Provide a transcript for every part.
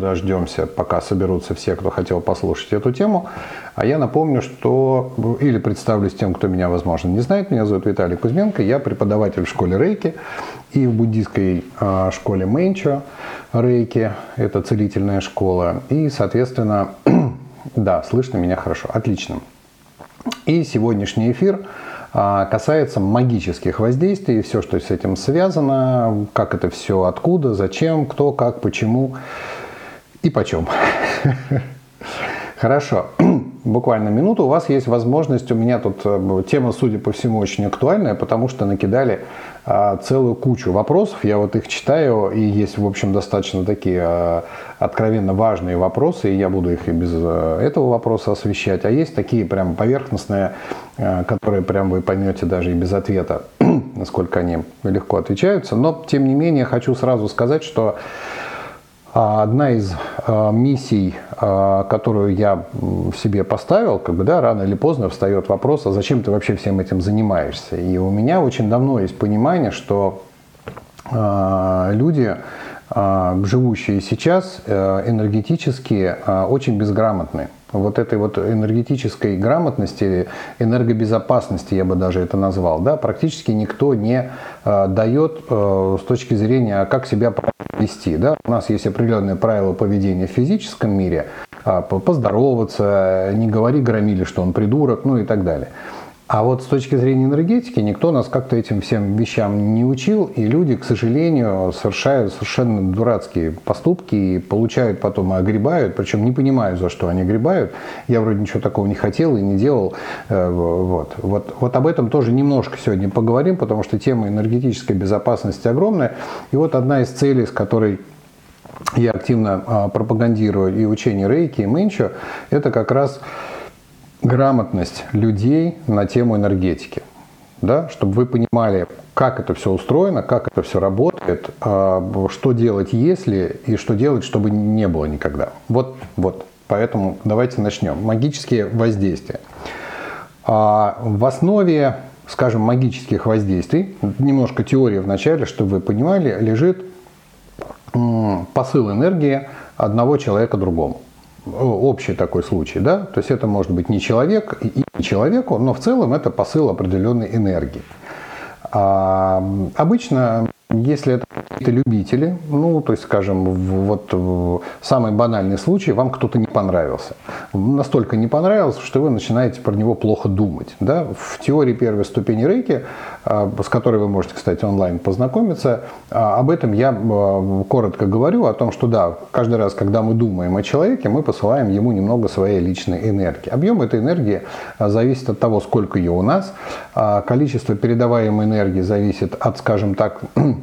дождемся, пока соберутся все, кто хотел послушать эту тему. А я напомню, что, или представлюсь тем, кто меня, возможно, не знает, меня зовут Виталий Кузьменко, я преподаватель в школе Рейки и в буддийской э, школе Мэнчо Рейки, это целительная школа, и, соответственно, да, слышно меня хорошо, отлично. И сегодняшний эфир а, касается магических воздействий, все, что с этим связано, как это все, откуда, зачем, кто, как, почему и почем. Хорошо, буквально минуту. У вас есть возможность, у меня тут э, тема, судя по всему, очень актуальная, потому что накидали а, целую кучу вопросов. Я вот их читаю, и есть, в общем, достаточно такие а, откровенно важные вопросы, и я буду их и без э, этого вопроса освещать. А есть такие прям поверхностные, а, которые прям вы поймете даже и без ответа, насколько они легко отвечаются. Но, тем не менее, хочу сразу сказать, что Одна из миссий, которую я себе поставил, как бы, да, рано или поздно встает вопрос, а зачем ты вообще всем этим занимаешься? И у меня очень давно есть понимание, что люди, живущие сейчас, э, энергетически очень безграмотны вот этой вот энергетической грамотности, энергобезопасности, я бы даже это назвал, да, практически никто не э, дает э, с точки зрения, как себя вести. Да. У нас есть определенные правила поведения в физическом мире, э, поздороваться, не говори громили, что он придурок, ну и так далее. А вот с точки зрения энергетики никто нас как-то этим всем вещам не учил, и люди, к сожалению, совершают совершенно дурацкие поступки и получают потом и огребают, причем не понимают, за что они огребают. Я вроде ничего такого не хотел и не делал. Э, вот. Вот, вот об этом тоже немножко сегодня поговорим, потому что тема энергетической безопасности огромная. И вот одна из целей, с которой я активно а, пропагандирую и учение рейки, и менчо, это как раз грамотность людей на тему энергетики. Да, чтобы вы понимали, как это все устроено, как это все работает, а, что делать, если, и что делать, чтобы не было никогда. Вот, вот. Поэтому давайте начнем. Магические воздействия. А, в основе, скажем, магических воздействий, немножко теория в начале, чтобы вы понимали, лежит посыл энергии одного человека другому общий такой случай, да, то есть это может быть не человек и не человеку, но в целом это посыл определенной энергии. А обычно если это какие-то любители, ну, то есть, скажем, вот самый банальный случай, вам кто-то не понравился. Настолько не понравился, что вы начинаете про него плохо думать. Да? В теории первой ступени рейки, а, с которой вы можете, кстати, онлайн познакомиться, а, об этом я а, коротко говорю, о том, что да, каждый раз, когда мы думаем о человеке, мы посылаем ему немного своей личной энергии. Объем этой энергии зависит от того, сколько ее у нас, количество передаваемой энергии зависит от, скажем так,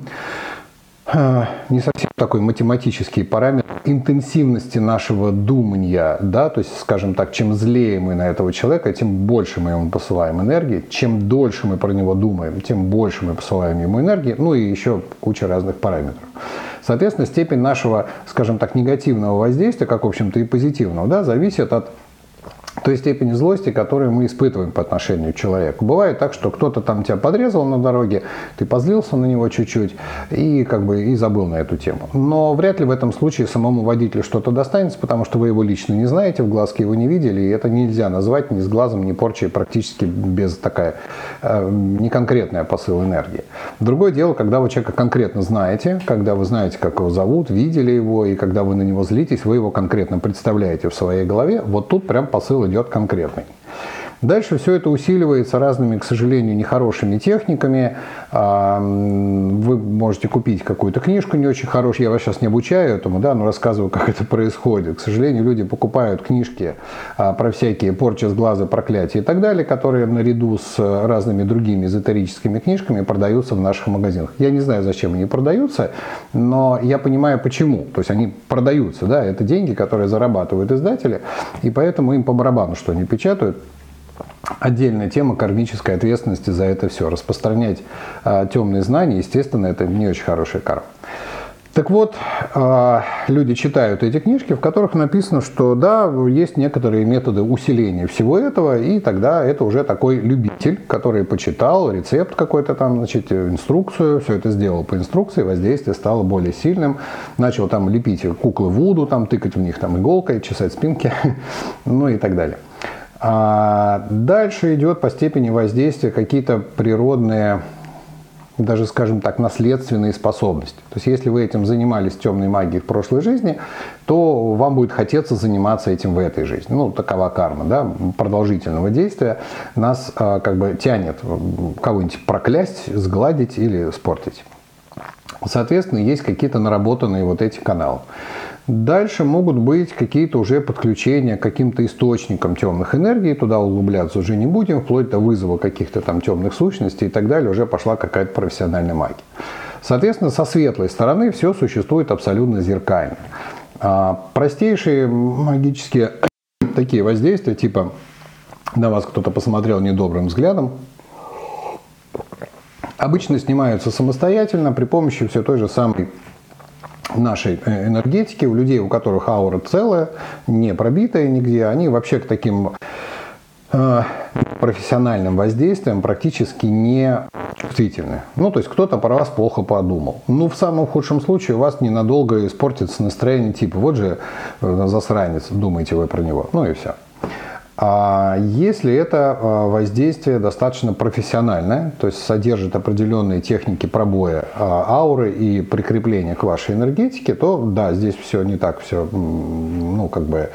не совсем такой математический параметр интенсивности нашего думания, да, то есть, скажем так, чем злее мы на этого человека, тем больше мы ему посылаем энергии, чем дольше мы про него думаем, тем больше мы посылаем ему энергии, ну и еще куча разных параметров. Соответственно, степень нашего, скажем так, негативного воздействия, как, в общем-то, и позитивного, да, зависит от той степени злости, которую мы испытываем по отношению к человеку. Бывает так, что кто-то там тебя подрезал на дороге, ты позлился на него чуть-чуть и как бы и забыл на эту тему. Но вряд ли в этом случае самому водителю что-то достанется, потому что вы его лично не знаете, в глазки его не видели, и это нельзя назвать ни с глазом, ни порчей, практически без такая э, неконкретная посыл энергии. Другое дело, когда вы человека конкретно знаете, когда вы знаете, как его зовут, видели его, и когда вы на него злитесь, вы его конкретно представляете в своей голове, вот тут прям посыл идет конкретный. Дальше все это усиливается разными, к сожалению, нехорошими техниками. А, вы можете купить какую-то книжку не очень хорошую. Я вас сейчас не обучаю этому, да, но рассказываю, как это происходит. К сожалению, люди покупают книжки а, про всякие порчи с глаза, проклятия и так далее, которые наряду с разными другими эзотерическими книжками продаются в наших магазинах. Я не знаю, зачем они продаются, но я понимаю, почему. То есть они продаются, да, это деньги, которые зарабатывают издатели, и поэтому им по барабану, что они печатают отдельная тема кармической ответственности за это все. Распространять а, темные знания, естественно, это не очень хорошая карма. Так вот, а, люди читают эти книжки, в которых написано, что да, есть некоторые методы усиления всего этого, и тогда это уже такой любитель, который почитал рецепт какой-то там, значит, инструкцию, все это сделал по инструкции, воздействие стало более сильным, начал там лепить куклы Вуду, там тыкать в них там иголкой, чесать спинки, ну и так далее. А дальше идет по степени воздействия какие-то природные даже, скажем так, наследственные способности. То есть, если вы этим занимались темной магией в прошлой жизни, то вам будет хотеться заниматься этим в этой жизни. Ну, такова карма, да, продолжительного действия нас а, как бы тянет кого-нибудь проклясть, сгладить или спортить. Соответственно, есть какие-то наработанные вот эти каналы. Дальше могут быть какие-то уже подключения к каким-то источникам темных энергий, туда углубляться уже не будем, вплоть до вызова каких-то там темных сущностей и так далее, уже пошла какая-то профессиональная магия. Соответственно, со светлой стороны все существует абсолютно зеркально. А простейшие магические такие воздействия, типа на вас кто-то посмотрел недобрым взглядом, обычно снимаются самостоятельно при помощи все той же самой нашей э, энергетики, у людей, у которых аура целая, не пробитая нигде, они вообще к таким э, профессиональным воздействиям практически не чувствительны. Ну, то есть кто-то про вас плохо подумал. Ну, в самом худшем случае у вас ненадолго испортится настроение, типа, вот же э, засранец, думаете вы про него. Ну и все. А если это а, воздействие достаточно профессиональное, то есть содержит определенные техники пробоя а, ауры и прикрепления к вашей энергетике, то да, здесь все не так все, ну, как бы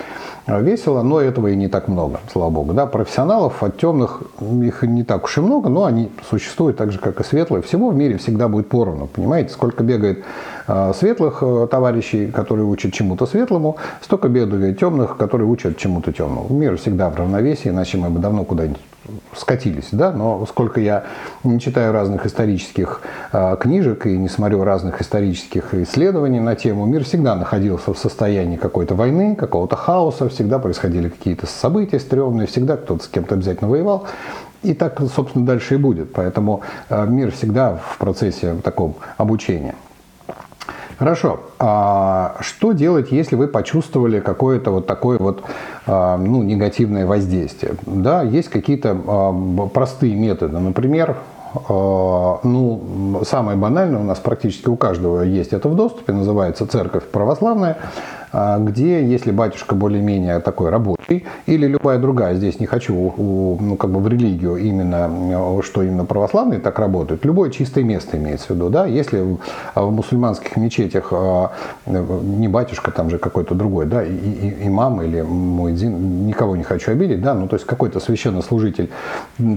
весело, но этого и не так много, слава богу. Да, профессионалов от темных их не так уж и много, но они существуют так же, как и светлые. Всего в мире всегда будет поровну, понимаете? Сколько бегает э, светлых э, товарищей, которые учат чему-то светлому, столько бегает темных, которые учат чему-то темному. Мир всегда в равновесии, иначе мы бы давно куда-нибудь скатились, да, но сколько я не читаю разных исторических э, книжек и не смотрю разных исторических исследований на тему, мир всегда находился в состоянии какой-то войны, какого-то хаоса, всегда происходили какие-то события стрёмные, всегда кто-то с кем-то обязательно воевал, и так, собственно, дальше и будет. Поэтому э, мир всегда в процессе таком обучения. Хорошо. А что делать, если вы почувствовали какое-то вот такое вот а, ну, негативное воздействие? Да, есть какие-то а, простые методы. Например, а, ну, самое банальное у нас практически у каждого есть это в доступе, называется церковь православная. А, где, если батюшка более-менее такой рабочий, или любая другая, здесь не хочу ну, как бы в религию именно, что именно православные так работают, любое чистое место имеется в виду, да, если в, мусульманских мечетях а, не батюшка, там же какой-то другой, да, и, и, имам или муэдзин, никого не хочу обидеть, да, ну то есть какой-то священнослужитель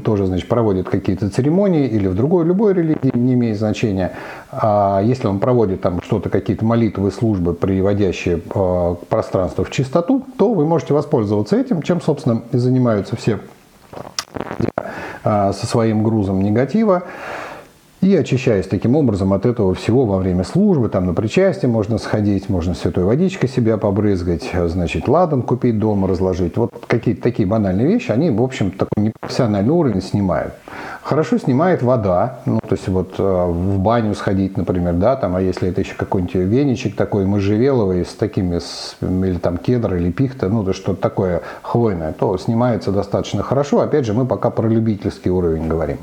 тоже, значит, проводит какие-то церемонии или в другой, любой религии не имеет значения, а если он проводит там что-то, какие-то молитвы, службы, приводящие Э, пространство в чистоту, то вы можете воспользоваться этим, чем, собственно, и занимаются все э, со своим грузом негатива. И очищаясь таким образом от этого всего во время службы, там на причастие можно сходить, можно святой водичкой себя побрызгать, значит, ладан купить дома, разложить. Вот какие-то такие банальные вещи, они, в общем, такой непрофессиональный уровень снимают. Хорошо снимает вода, ну, то есть вот э, в баню сходить, например, да, там, а если это еще какой-нибудь веничек такой можжевеловый с такими, с, или там кедр или пихта, ну, то что-то такое хвойное, то снимается достаточно хорошо. Опять же, мы пока про любительский уровень говорим.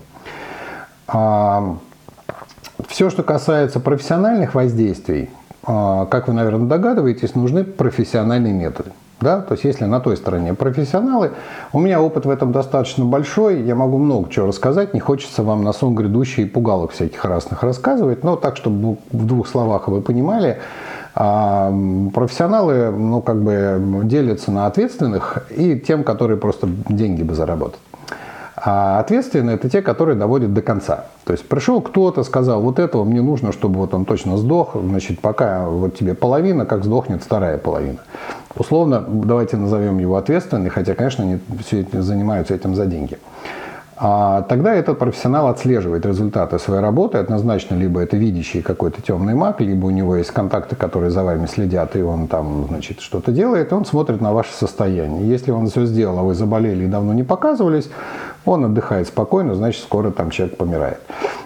Все, что касается профессиональных воздействий, а, как вы, наверное, догадываетесь, нужны профессиональные методы. Да? То есть если на той стороне профессионалы, у меня опыт в этом достаточно большой, я могу много чего рассказать, не хочется вам на сон грядущий пугалок всяких разных рассказывать, но так, чтобы в двух словах вы понимали, а профессионалы ну, как бы делятся на ответственных и тем, которые просто деньги бы заработать. А ответственные – это те, которые доводят до конца. То есть пришел кто-то, сказал, вот этого мне нужно, чтобы вот он точно сдох, значит, пока вот тебе половина, как сдохнет вторая половина. Условно, давайте назовем его ответственный, хотя, конечно, они все занимаются этим за деньги. А тогда этот профессионал отслеживает результаты своей работы. Однозначно, либо это видящий какой-то темный маг, либо у него есть контакты, которые за вами следят, и он там, значит, что-то делает, и он смотрит на ваше состояние. Если он все сделал, а вы заболели и давно не показывались, он отдыхает спокойно, значит, скоро там человек помирает.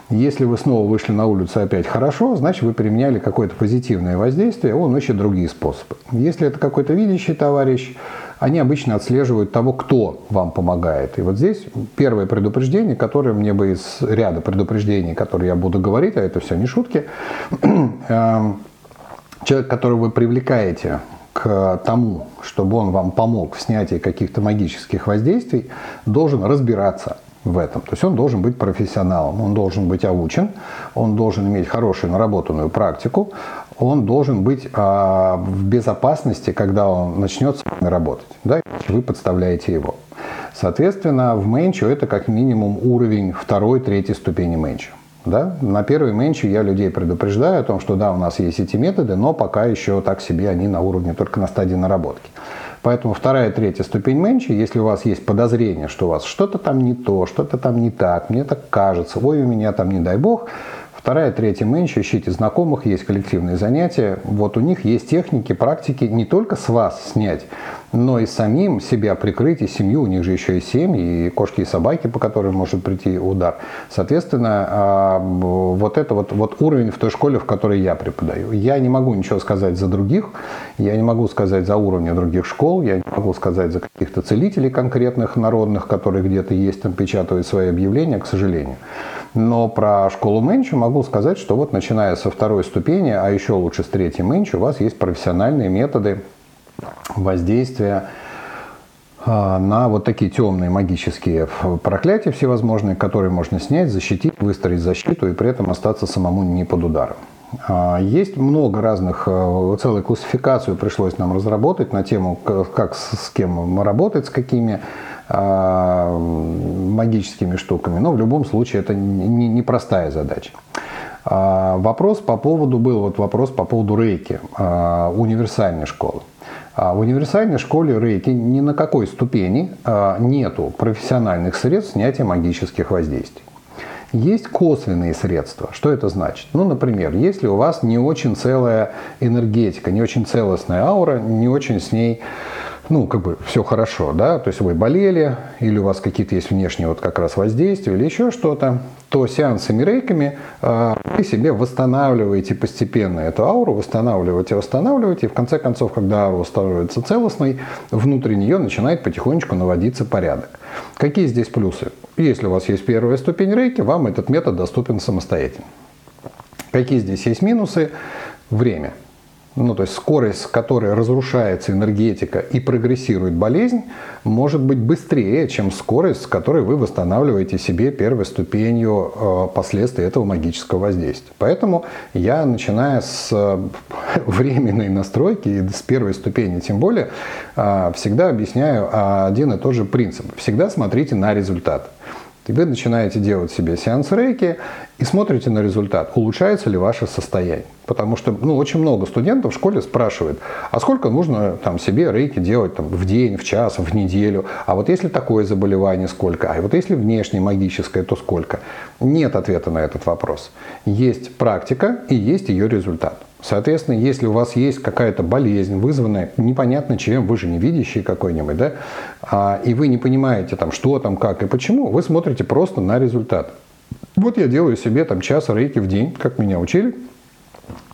Если вы снова вышли на улицу опять хорошо, значит, вы применяли какое-то позитивное воздействие, он ищет другие способы. Если это какой-то видящий товарищ, они обычно отслеживают того, кто вам помогает. И вот здесь первое предупреждение, которое мне бы из ряда предупреждений, которые я буду говорить, а это все не шутки, эм, человек, которого вы привлекаете к тому, чтобы он вам помог в снятии каких-то магических воздействий, должен разбираться в этом. То есть он должен быть профессионалом, он должен быть обучен, он должен иметь хорошую наработанную практику, он должен быть а, в безопасности, когда он начнет работать. Да? Вы подставляете его. Соответственно, в менчу это как минимум уровень второй, третьей ступени менчу. Да? На первой менчу я людей предупреждаю о том, что да, у нас есть эти методы, но пока еще так себе они на уровне только на стадии наработки. Поэтому вторая, третья ступень менчи, если у вас есть подозрение, что у вас что-то там не то, что-то там не так, мне так кажется, ой, у меня там не дай бог, Вторая, третья меньше, ищите знакомых, есть коллективные занятия. Вот у них есть техники, практики не только с вас снять, но и самим себя прикрыть, и семью, у них же еще и семьи, и кошки, и собаки, по которым может прийти удар. Соответственно, а, вот это вот, вот уровень в той школе, в которой я преподаю. Я не могу ничего сказать за других, я не могу сказать за уровни других школ, я не могу сказать за каких-то целителей конкретных народных, которые где-то есть, там печатают свои объявления, к сожалению. Но про школу Мэнчу могу сказать, что вот начиная со второй ступени, а еще лучше с третьей Мэнчу, у вас есть профессиональные методы воздействия а, на вот такие темные магические проклятия всевозможные, которые можно снять, защитить, выстроить защиту и при этом остаться самому не под ударом. А, есть много разных, э, целую классификацию пришлось нам разработать на тему, как с кем работать, с какими магическими штуками, но в любом случае это непростая не, задача. А, вопрос по поводу, был вот вопрос по поводу рейки, а, универсальной школы. В универсальной школе рейки ни на какой ступени нету профессиональных средств снятия магических воздействий. Есть косвенные средства. Что это значит? Ну, например, если у вас не очень целая энергетика, не очень целостная аура, не очень с ней ну, как бы все хорошо, да, то есть вы болели, или у вас какие-то есть внешние вот как раз воздействия, или еще что-то, то сеансами рейками э, вы себе восстанавливаете постепенно эту ауру, восстанавливаете, восстанавливаете, и в конце концов, когда аура становится целостной, внутри нее начинает потихонечку наводиться порядок. Какие здесь плюсы? Если у вас есть первая ступень рейки, вам этот метод доступен самостоятельно. Какие здесь есть минусы? Время – ну, то есть скорость, с которой разрушается энергетика и прогрессирует болезнь, может быть быстрее, чем скорость, с которой вы восстанавливаете себе первой ступенью э, последствий этого магического воздействия. Поэтому я, начиная с э, временной настройки и с первой ступени тем более, э, всегда объясняю один и тот же принцип. Всегда смотрите на результат. И вы начинаете делать себе сеанс рейки и смотрите на результат, улучшается ли ваше состояние. Потому что ну, очень много студентов в школе спрашивают, а сколько нужно там, себе рейки делать там, в день, в час, в неделю, а вот если такое заболевание, сколько, а вот если внешнее магическое, то сколько. Нет ответа на этот вопрос. Есть практика и есть ее результат. Соответственно, если у вас есть какая-то болезнь, вызванная непонятно чем, вы же не видящий какой-нибудь, да, а, и вы не понимаете, там, что там, как и почему, вы смотрите просто на результат. Вот я делаю себе там час рейки в день, как меня учили,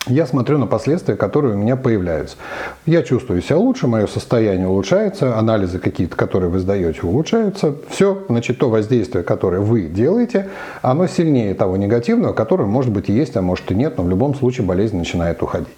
я смотрю на последствия, которые у меня появляются. Я чувствую себя лучше, мое состояние улучшается, анализы какие-то, которые вы сдаете, улучшаются. Все, значит, то воздействие, которое вы делаете, оно сильнее того негативного, которое, может быть, есть, а может и нет, но в любом случае болезнь начинает уходить.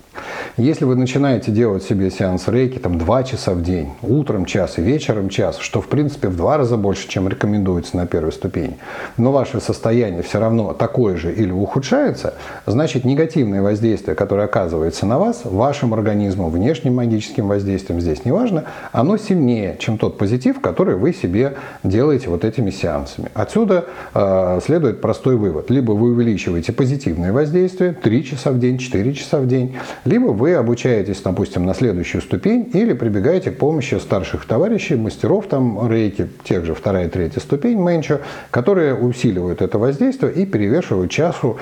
Если вы начинаете делать себе сеанс рейки там 2 часа в день, утром час и вечером час, что в принципе в два раза больше, чем рекомендуется на первой ступени, но ваше состояние все равно такое же или ухудшается, значит негативное воздействие, которое оказывается на вас, вашим организмом, внешним магическим воздействием, здесь неважно, оно сильнее, чем тот позитив, который вы себе делаете вот этими сеансами. Отсюда э, следует простой вывод. Либо вы увеличиваете позитивное воздействие 3 часа в день, 4 часа в день, либо вы обучаетесь, допустим, на следующую ступень или прибегаете к помощи старших товарищей, мастеров там рейки, тех же вторая и третья ступень менчо, которые усиливают это воздействие и перевешивают чашу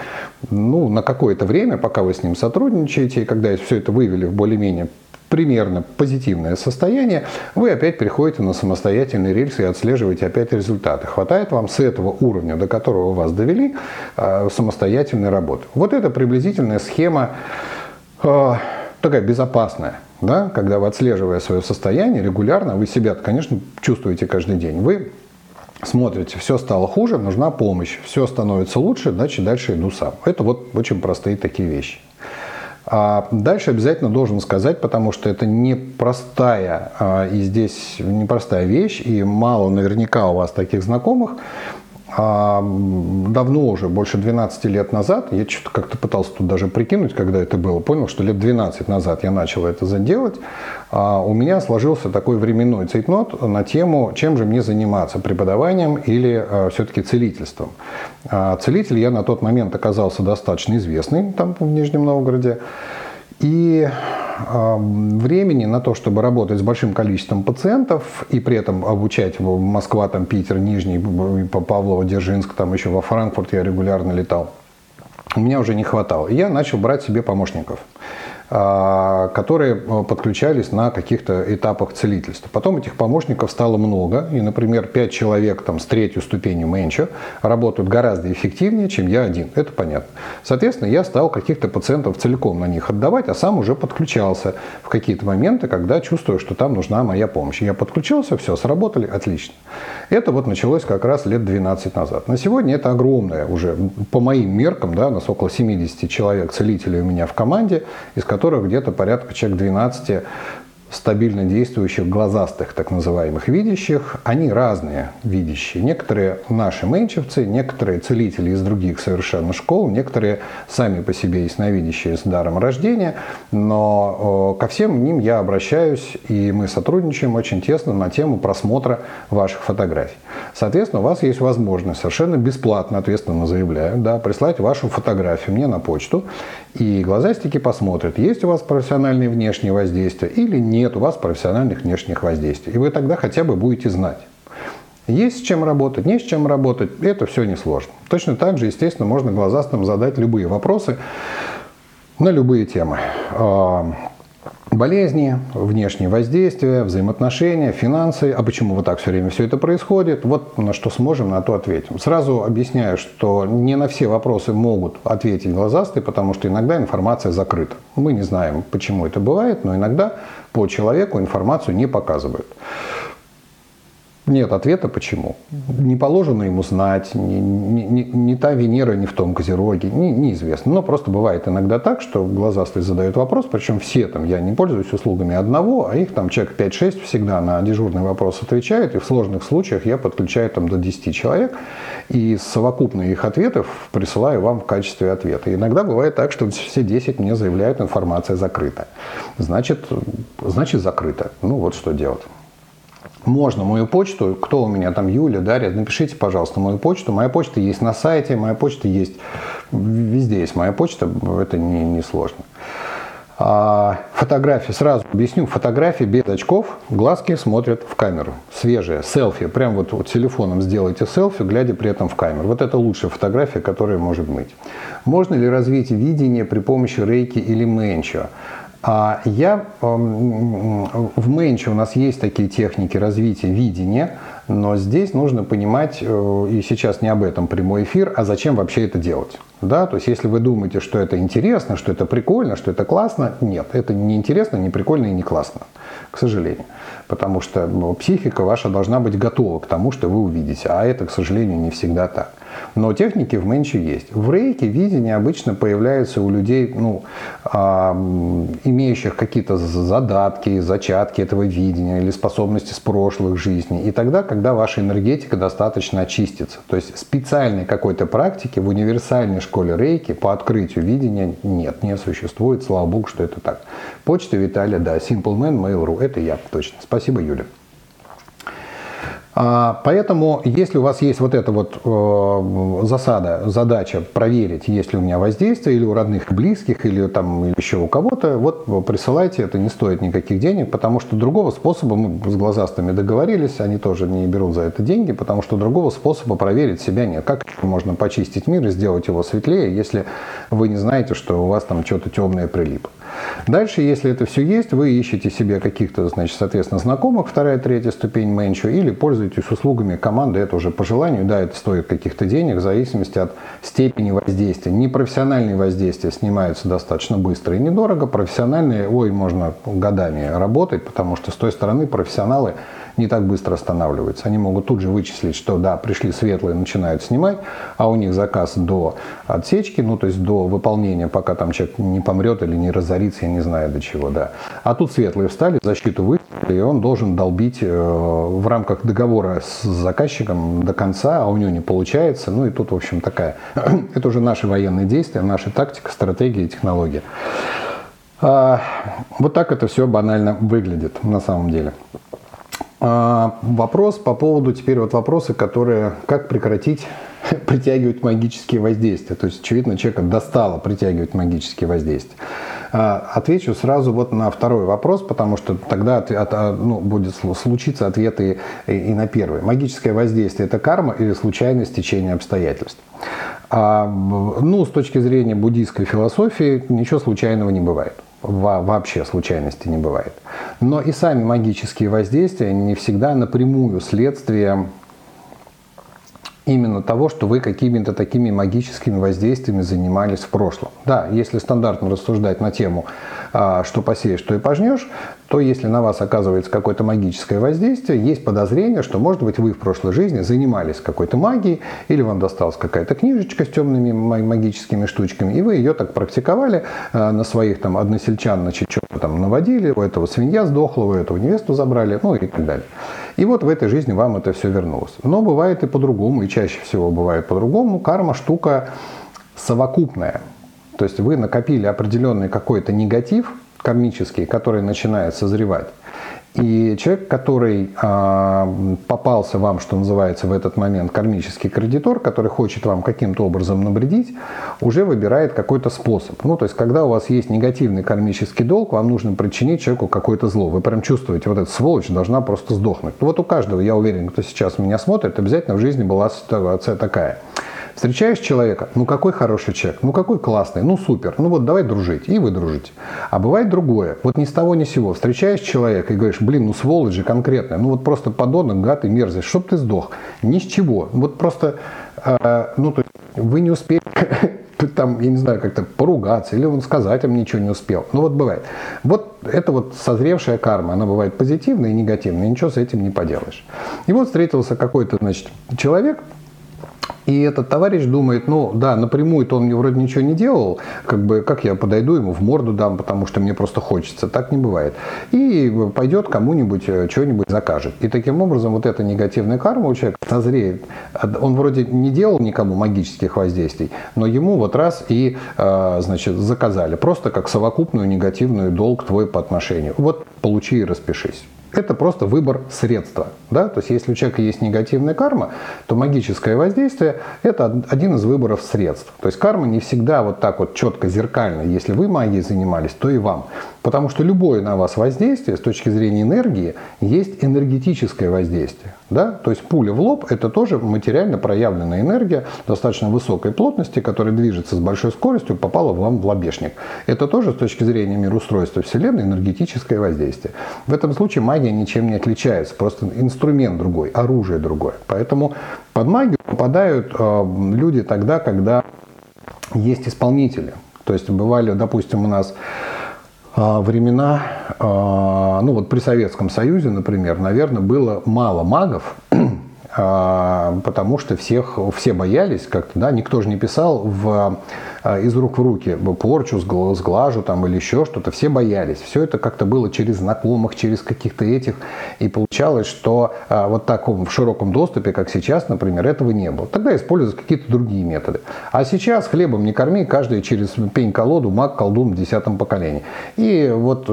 ну, на какое-то время, пока вы с ним сотрудничаете, и когда все это вывели в более-менее примерно позитивное состояние, вы опять переходите на самостоятельный рельс и отслеживаете опять результаты. Хватает вам с этого уровня, до которого вас довели, а, самостоятельной работы. Вот это приблизительная схема такая безопасная, да, когда вы отслеживая свое состояние регулярно, вы себя, конечно, чувствуете каждый день. Вы смотрите, все стало хуже, нужна помощь, все становится лучше, значит дальше иду сам. Это вот очень простые такие вещи. А дальше обязательно должен сказать, потому что это непростая а, и здесь непростая вещь, и мало наверняка у вас таких знакомых. А, давно уже, больше 12 лет назад, я что-то как-то пытался тут даже прикинуть, когда это было, понял, что лет 12 назад я начал это заделать, а у меня сложился такой временной цейтнот на тему, чем же мне заниматься, преподаванием или а, все-таки целительством. А, целитель я на тот момент оказался достаточно известный там в Нижнем Новгороде, и времени на то, чтобы работать с большим количеством пациентов и при этом обучать в Москва, там, Питер, Нижний, Павлово, Дзержинск, там еще во Франкфурт я регулярно летал, у меня уже не хватало. И я начал брать себе помощников. А, которые э, подключались на каких-то этапах целительства. Потом этих помощников стало много, и, например, 5 человек там, с третью ступенью менча работают гораздо эффективнее, чем я один. Это понятно. Соответственно, я стал каких-то пациентов целиком на них отдавать, а сам уже подключался в какие-то моменты, когда чувствую, что там нужна моя помощь. Я подключился, все, сработали, отлично. Это вот началось как раз лет 12 назад. На сегодня это огромное уже, по моим меркам, да, у нас около 70 человек целителей у меня в команде, из которых которых где-то порядка человек 12 стабильно действующих глазастых, так называемых видящих, они разные видящие. Некоторые наши менчевцы, некоторые целители из других совершенно школ, некоторые сами по себе ясновидящие с даром рождения, но ко всем ним я обращаюсь, и мы сотрудничаем очень тесно на тему просмотра ваших фотографий. Соответственно, у вас есть возможность совершенно бесплатно, ответственно заявляю, да, прислать вашу фотографию мне на почту, и глазастики посмотрят, есть у вас профессиональные внешние воздействия или нет у вас профессиональных внешних воздействий. И вы тогда хотя бы будете знать. Есть с чем работать, не с чем работать, это все несложно. Точно так же, естественно, можно глазастым задать любые вопросы на любые темы. Болезни, внешние воздействия, взаимоотношения, финансы. А почему вот так все время все это происходит? Вот на что сможем, на то ответим. Сразу объясняю, что не на все вопросы могут ответить глазастые, потому что иногда информация закрыта. Мы не знаем, почему это бывает, но иногда по человеку информацию не показывают. Нет ответа, почему. Не положено ему знать, не, не, не, не та Венера не в том Козероге, не, неизвестно. Но просто бывает иногда так, что глазастый задает вопрос, причем все там, я не пользуюсь услугами одного, а их там человек 5-6 всегда на дежурный вопрос отвечает, и в сложных случаях я подключаю там до 10 человек, и совокупные их ответов присылаю вам в качестве ответа. Иногда бывает так, что все 10 мне заявляют, информация закрыта. Значит, значит закрыта. Ну вот что делать. Можно мою почту, кто у меня там, Юля, Дарья, напишите, пожалуйста, мою почту. Моя почта есть на сайте, моя почта есть, везде есть моя почта, это не, не сложно. А, фотографии, сразу объясню, фотографии без очков, глазки смотрят в камеру, свежие, селфи, прям вот, вот телефоном сделайте селфи, глядя при этом в камеру. Вот это лучшая фотография, которая может быть. Можно ли развить видение при помощи рейки или менчо? А я в Менче у нас есть такие техники развития видения, но здесь нужно понимать, э, и сейчас не об этом прямой эфир, а зачем вообще это делать. Да? То есть если вы думаете, что это интересно, что это прикольно, что это классно, нет, это не интересно, не прикольно и не классно, к сожалению. Потому что ну, психика ваша должна быть готова к тому, что вы увидите, а это, к сожалению, не всегда так. Но техники в менче есть. В рейке видение обычно появляется у людей, ну, а, имеющих какие-то задатки, зачатки этого видения или способности с прошлых жизней. И тогда, когда ваша энергетика достаточно очистится. То есть специальной какой-то практики в универсальной школе рейки по открытию видения нет, не существует. Слава богу, что это так. Почта Виталия, да, Simple Man, Mail.ru. Это я, точно. Спасибо, Юля. А, поэтому, если у вас есть вот эта вот э, засада, задача проверить, есть ли у меня воздействие, или у родных близких, или там или еще у кого-то, вот присылайте, это не стоит никаких денег, потому что другого способа, мы с глазастыми договорились, они тоже не берут за это деньги, потому что другого способа проверить себя нет. Как можно почистить мир и сделать его светлее, если вы не знаете, что у вас там что-то темное прилип? Дальше, если это все есть, вы ищете себе каких-то, значит, соответственно, знакомых, вторая, третья ступень менчу, или пользуетесь услугами команды, это уже по желанию, да, это стоит каких-то денег, в зависимости от степени воздействия. Непрофессиональные воздействия снимаются достаточно быстро и недорого, профессиональные, ой, можно годами работать, потому что с той стороны профессионалы не так быстро останавливаются. Они могут тут же вычислить, что да, пришли светлые, начинают снимать, а у них заказ до отсечки, ну то есть до выполнения, пока там человек не помрет или не разорится, я не знаю до чего, да. А тут светлые встали, защиту выставили, и он должен долбить э, в рамках договора с заказчиком до конца, а у него не получается. Ну и тут, в общем, такая, это уже наши военные действия, наша тактика, стратегия, технология. А, вот так это все банально выглядит на самом деле. А, вопрос по поводу, теперь вот вопросы, которые, как прекратить притягивать магические воздействия. То есть, очевидно, человека достало притягивать магические воздействия. А, отвечу сразу вот на второй вопрос, потому что тогда от, от, а, ну, будет случиться ответы и, и на первый. Магическое воздействие – это карма или случайное стечение обстоятельств? А, ну, с точки зрения буддийской философии ничего случайного не бывает вообще случайности не бывает. Но и сами магические воздействия не всегда напрямую следствие именно того, что вы какими-то такими магическими воздействиями занимались в прошлом. Да, если стандартно рассуждать на тему, а, что посеешь, что и пожнешь, то если на вас оказывается какое-то магическое воздействие, есть подозрение, что, может быть, вы в прошлой жизни занимались какой-то магией, или вам досталась какая-то книжечка с темными магическими штучками, и вы ее так практиковали а, на своих там односельчан, значит, что-то там наводили, у этого свинья сдохла, у этого невесту забрали, ну и так далее. И вот в этой жизни вам это все вернулось. Но бывает и по-другому, и чаще всего бывает по-другому. Карма штука совокупная. То есть вы накопили определенный какой-то негатив кармический, который начинает созревать. И человек, который э, попался вам, что называется, в этот момент кармический кредитор, который хочет вам каким-то образом навредить, уже выбирает какой-то способ. Ну, то есть, когда у вас есть негативный кармический долг, вам нужно причинить человеку какое-то зло. Вы прям чувствуете, вот эта сволочь должна просто сдохнуть. Вот у каждого, я уверен, кто сейчас меня смотрит, обязательно в жизни была ситуация такая – Встречаешь человека, ну какой хороший человек, ну какой классный, ну супер, ну вот давай дружить, и вы дружите. А бывает другое, вот ни с того ни с сего, встречаешь человека и говоришь, блин, ну сволочь же конкретная, ну вот просто подонок, гад и мерзость, чтоб ты сдох, ни с чего, вот просто, э, ну то есть вы не успели там, я не знаю, как-то поругаться, или он сказать им ничего не успел. Ну вот бывает. Вот это вот созревшая карма, она бывает позитивная и негативная, ничего с этим не поделаешь. И вот встретился какой-то, значит, человек, и этот товарищ думает, ну да, напрямую-то он мне вроде ничего не делал, как бы как я подойду ему в морду дам, потому что мне просто хочется. Так не бывает. И пойдет кому-нибудь э, что-нибудь закажет. И таким образом вот эта негативная карма у человека созреет. Он вроде не делал никому магических воздействий, но ему вот раз и, э, значит, заказали. Просто как совокупную негативную долг твой по отношению. Вот получи и распишись. Это просто выбор средства. Да? То есть, если у человека есть негативная карма, то магическое воздействие – это один из выборов средств. То есть, карма не всегда вот так вот четко, зеркально. Если вы магией занимались, то и вам. Потому что любое на вас воздействие с точки зрения энергии есть энергетическое воздействие. Да? То есть пуля в лоб – это тоже материально проявленная энергия достаточно высокой плотности, которая движется с большой скоростью, попала вам в лобешник. Это тоже с точки зрения мироустройства Вселенной энергетическое воздействие. В этом случае магия ничем не отличается, просто инструмент другой, оружие другое. Поэтому под магию попадают э, люди тогда, когда есть исполнители. То есть бывали, допустим, у нас времена, а, ну вот при Советском Союзе, например, наверное, было мало магов, а, потому что всех, все боялись как-то, да, никто же не писал в из рук в руки порчу, сглажу там или еще что-то, все боялись. Все это как-то было через знакомых, через каких-то этих. И получалось, что вот таком в широком доступе, как сейчас, например, этого не было. Тогда использовались какие-то другие методы. А сейчас хлебом не корми, каждый через пень-колоду, маг, колдун в десятом поколении. И вот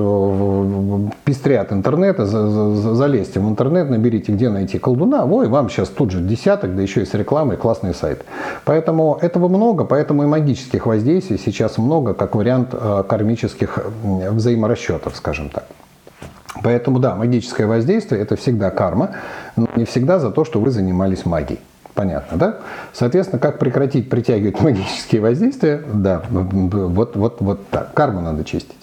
пестрят интернета, залезьте в интернет, наберите, где найти колдуна, ой, вам сейчас тут же десяток, да еще и с рекламой, классный сайт. Поэтому этого много, поэтому и магических воздействий сейчас много, как вариант э, кармических взаиморасчетов, скажем так. Поэтому да, магическое воздействие – это всегда карма, но не всегда за то, что вы занимались магией. Понятно, да? Соответственно, как прекратить притягивать магические воздействия? Да, вот, вот, вот так. Карму надо чистить.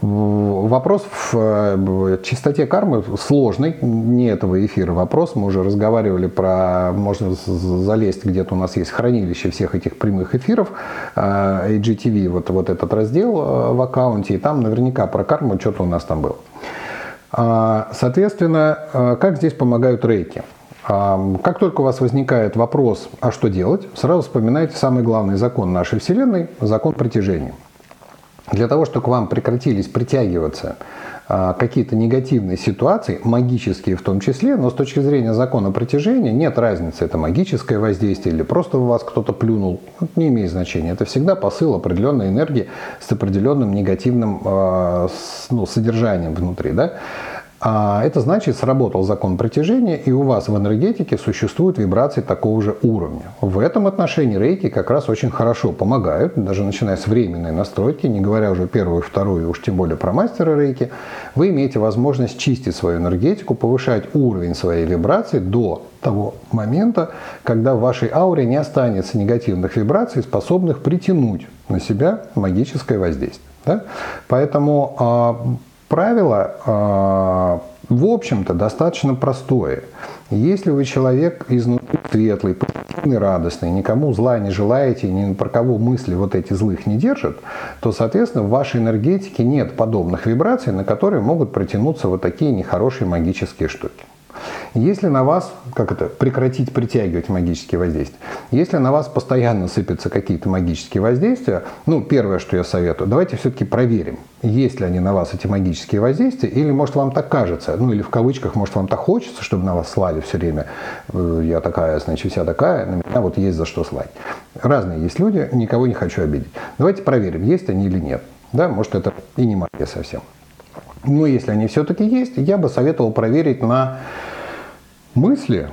Вопрос в э, чистоте кармы сложный, не этого эфира вопрос. Мы уже разговаривали про, можно залезть, где-то у нас есть хранилище всех этих прямых эфиров, IGTV, э, вот, вот этот раздел э, в аккаунте, и там наверняка про карму что-то у нас там было. А, соответственно, как здесь помогают рейки? Как только у вас возникает вопрос, а что делать, сразу вспоминайте самый главный закон нашей Вселенной – закон притяжения. Для того, чтобы к вам прекратились притягиваться а, какие-то негативные ситуации, магические в том числе, но с точки зрения закона притяжения нет разницы, это магическое воздействие или просто у вас кто-то плюнул, не имеет значения. Это всегда посыл определенной энергии с определенным негативным а, ну, содержанием внутри. Да? А это значит, сработал закон притяжения, и у вас в энергетике существуют вибрации такого же уровня. В этом отношении рейки как раз очень хорошо помогают, даже начиная с временной настройки, не говоря уже первую, вторую, уж тем более про мастера рейки, вы имеете возможность чистить свою энергетику, повышать уровень своей вибрации до того момента, когда в вашей ауре не останется негативных вибраций, способных притянуть на себя магическое воздействие. Да? Поэтому а, Правило, а, в общем-то, достаточно простое. Если вы человек изнутри светлый, позитивный, радостный, никому зла не желаете, ни про кого мысли вот эти злых не держат, то, соответственно, в вашей энергетике нет подобных вибраций, на которые могут протянуться вот такие нехорошие магические штуки. Если на вас, как это, прекратить притягивать магические воздействия, если на вас постоянно сыпятся какие-то магические воздействия, ну, первое, что я советую, давайте все-таки проверим, есть ли они на вас эти магические воздействия, или, может, вам так кажется, ну, или в кавычках, может, вам так хочется, чтобы на вас слали все время, э, я такая, значит, вся такая, на меня вот есть за что слать. Разные есть люди, никого не хочу обидеть. Давайте проверим, есть они или нет. Да, может, это и не магия совсем. Но если они все-таки есть, я бы советовал проверить на мысли,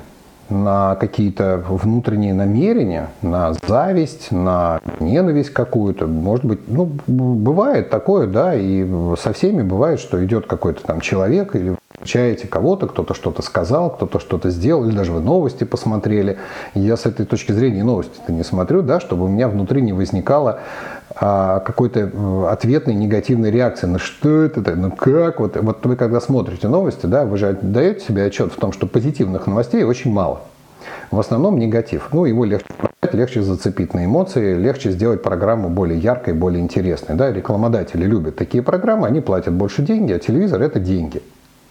на какие-то внутренние намерения, на зависть, на ненависть какую-то. Может быть, ну, бывает такое, да, и со всеми бывает, что идет какой-то там человек или встречаете кого-то, кто-то что-то сказал, кто-то что-то сделал, или даже вы новости посмотрели. Я с этой точки зрения новости-то не смотрю, да, чтобы у меня внутри не возникало а, какой-то э, ответной негативной реакции. Ну что это? Ну как? Вот, вот вы когда смотрите новости, да, вы же даете себе отчет в том, что позитивных новостей очень мало. В основном негатив. Ну, его легче легче зацепить на эмоции, легче сделать программу более яркой, более интересной. Да? Рекламодатели любят такие программы, они платят больше деньги, а телевизор – это деньги.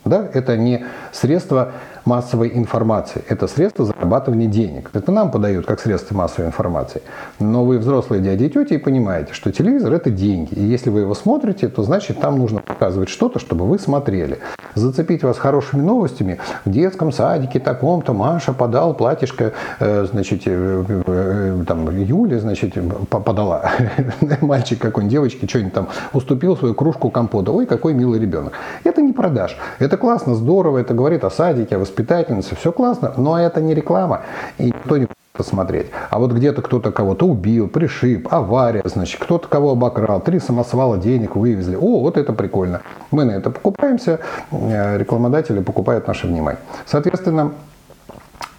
Да? Это не средство массовой информации, это средство зарабатывания денег. Это нам подают как средство массовой информации. Но вы взрослые дяди и тети и понимаете, что телевизор это деньги. И если вы его смотрите, то значит там нужно показывать что-то, чтобы вы смотрели. Зацепить вас хорошими новостями. В детском садике таком-то Маша подал платьишко, э, значит, э, э, там Юля, значит, подала. Мальчик какой-нибудь, девочке что-нибудь там уступил свою кружку компота. Ой, какой милый ребенок. Это не продаж. Это классно, здорово, это говорит о садике, о воспитательнице, все классно, но это не реклама, и никто не посмотреть. А вот где-то кто-то кого-то убил, пришиб, авария, значит, кто-то кого обокрал, три самосвала денег вывезли. О, вот это прикольно. Мы на это покупаемся, э, рекламодатели покупают наше внимание. Соответственно,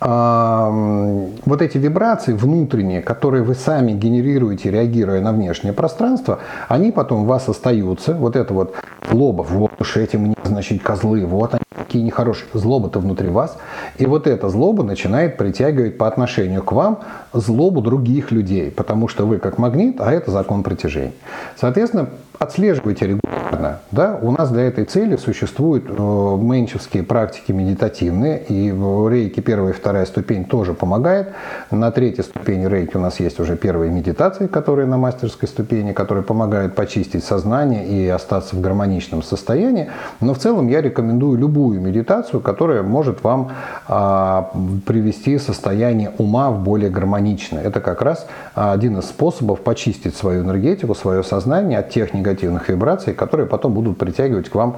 вот эти вибрации внутренние, которые вы сами генерируете, реагируя на внешнее пространство, они потом у вас остаются. Вот это вот злоба, вот уж эти мне, значит, козлы, вот они такие нехорошие. Злоба-то внутри вас. И вот эта злоба начинает притягивать по отношению к вам злобу других людей, потому что вы как магнит, а это закон притяжения. Соответственно, отслеживайте регулярно. Да? У нас для этой цели существуют э, менчевские практики медитативные, и в рейке первая и вторая ступень тоже помогает. На третьей ступени рейки у нас есть уже первые медитации, которые на мастерской ступени, которые помогают почистить сознание и остаться в гармоничном состоянии. Но в целом я рекомендую любую медитацию, которая может вам а, привести состояние ума в более гармоничное. Это как раз один из способов почистить свою энергетику, свое сознание от тех негативных вибраций, которые потом будут притягивать к вам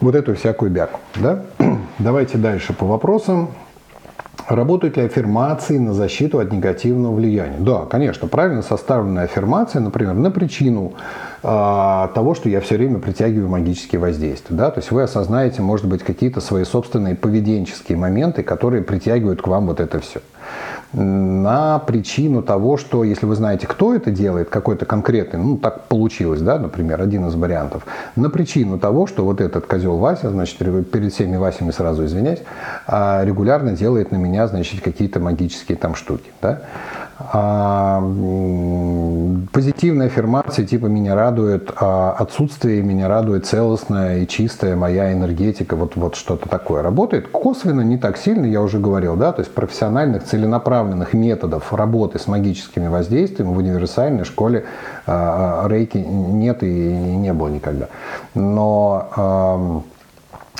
вот эту всякую бяку. Да? Давайте дальше по вопросам. Работают ли аффирмации на защиту от негативного влияния? Да, конечно, правильно составленная аффирмация, например, на причину э, того, что я все время притягиваю магические воздействия. Да? То есть вы осознаете, может быть, какие-то свои собственные поведенческие моменты, которые притягивают к вам вот это все на причину того, что если вы знаете, кто это делает, какой-то конкретный, ну так получилось, да, например, один из вариантов, на причину того, что вот этот козел Вася, значит, перед всеми Васями сразу извиняюсь, а, регулярно делает на меня, значит, какие-то магические там штуки, да, а, позитивные аффирмации типа «меня радует а, отсутствие, меня радует целостная и чистая моя энергетика», вот, вот что-то такое. Работает косвенно, не так сильно, я уже говорил, да, то есть профессиональных, целенаправленных методов работы с магическими воздействиями в универсальной школе а, рейки нет и не было никогда. Но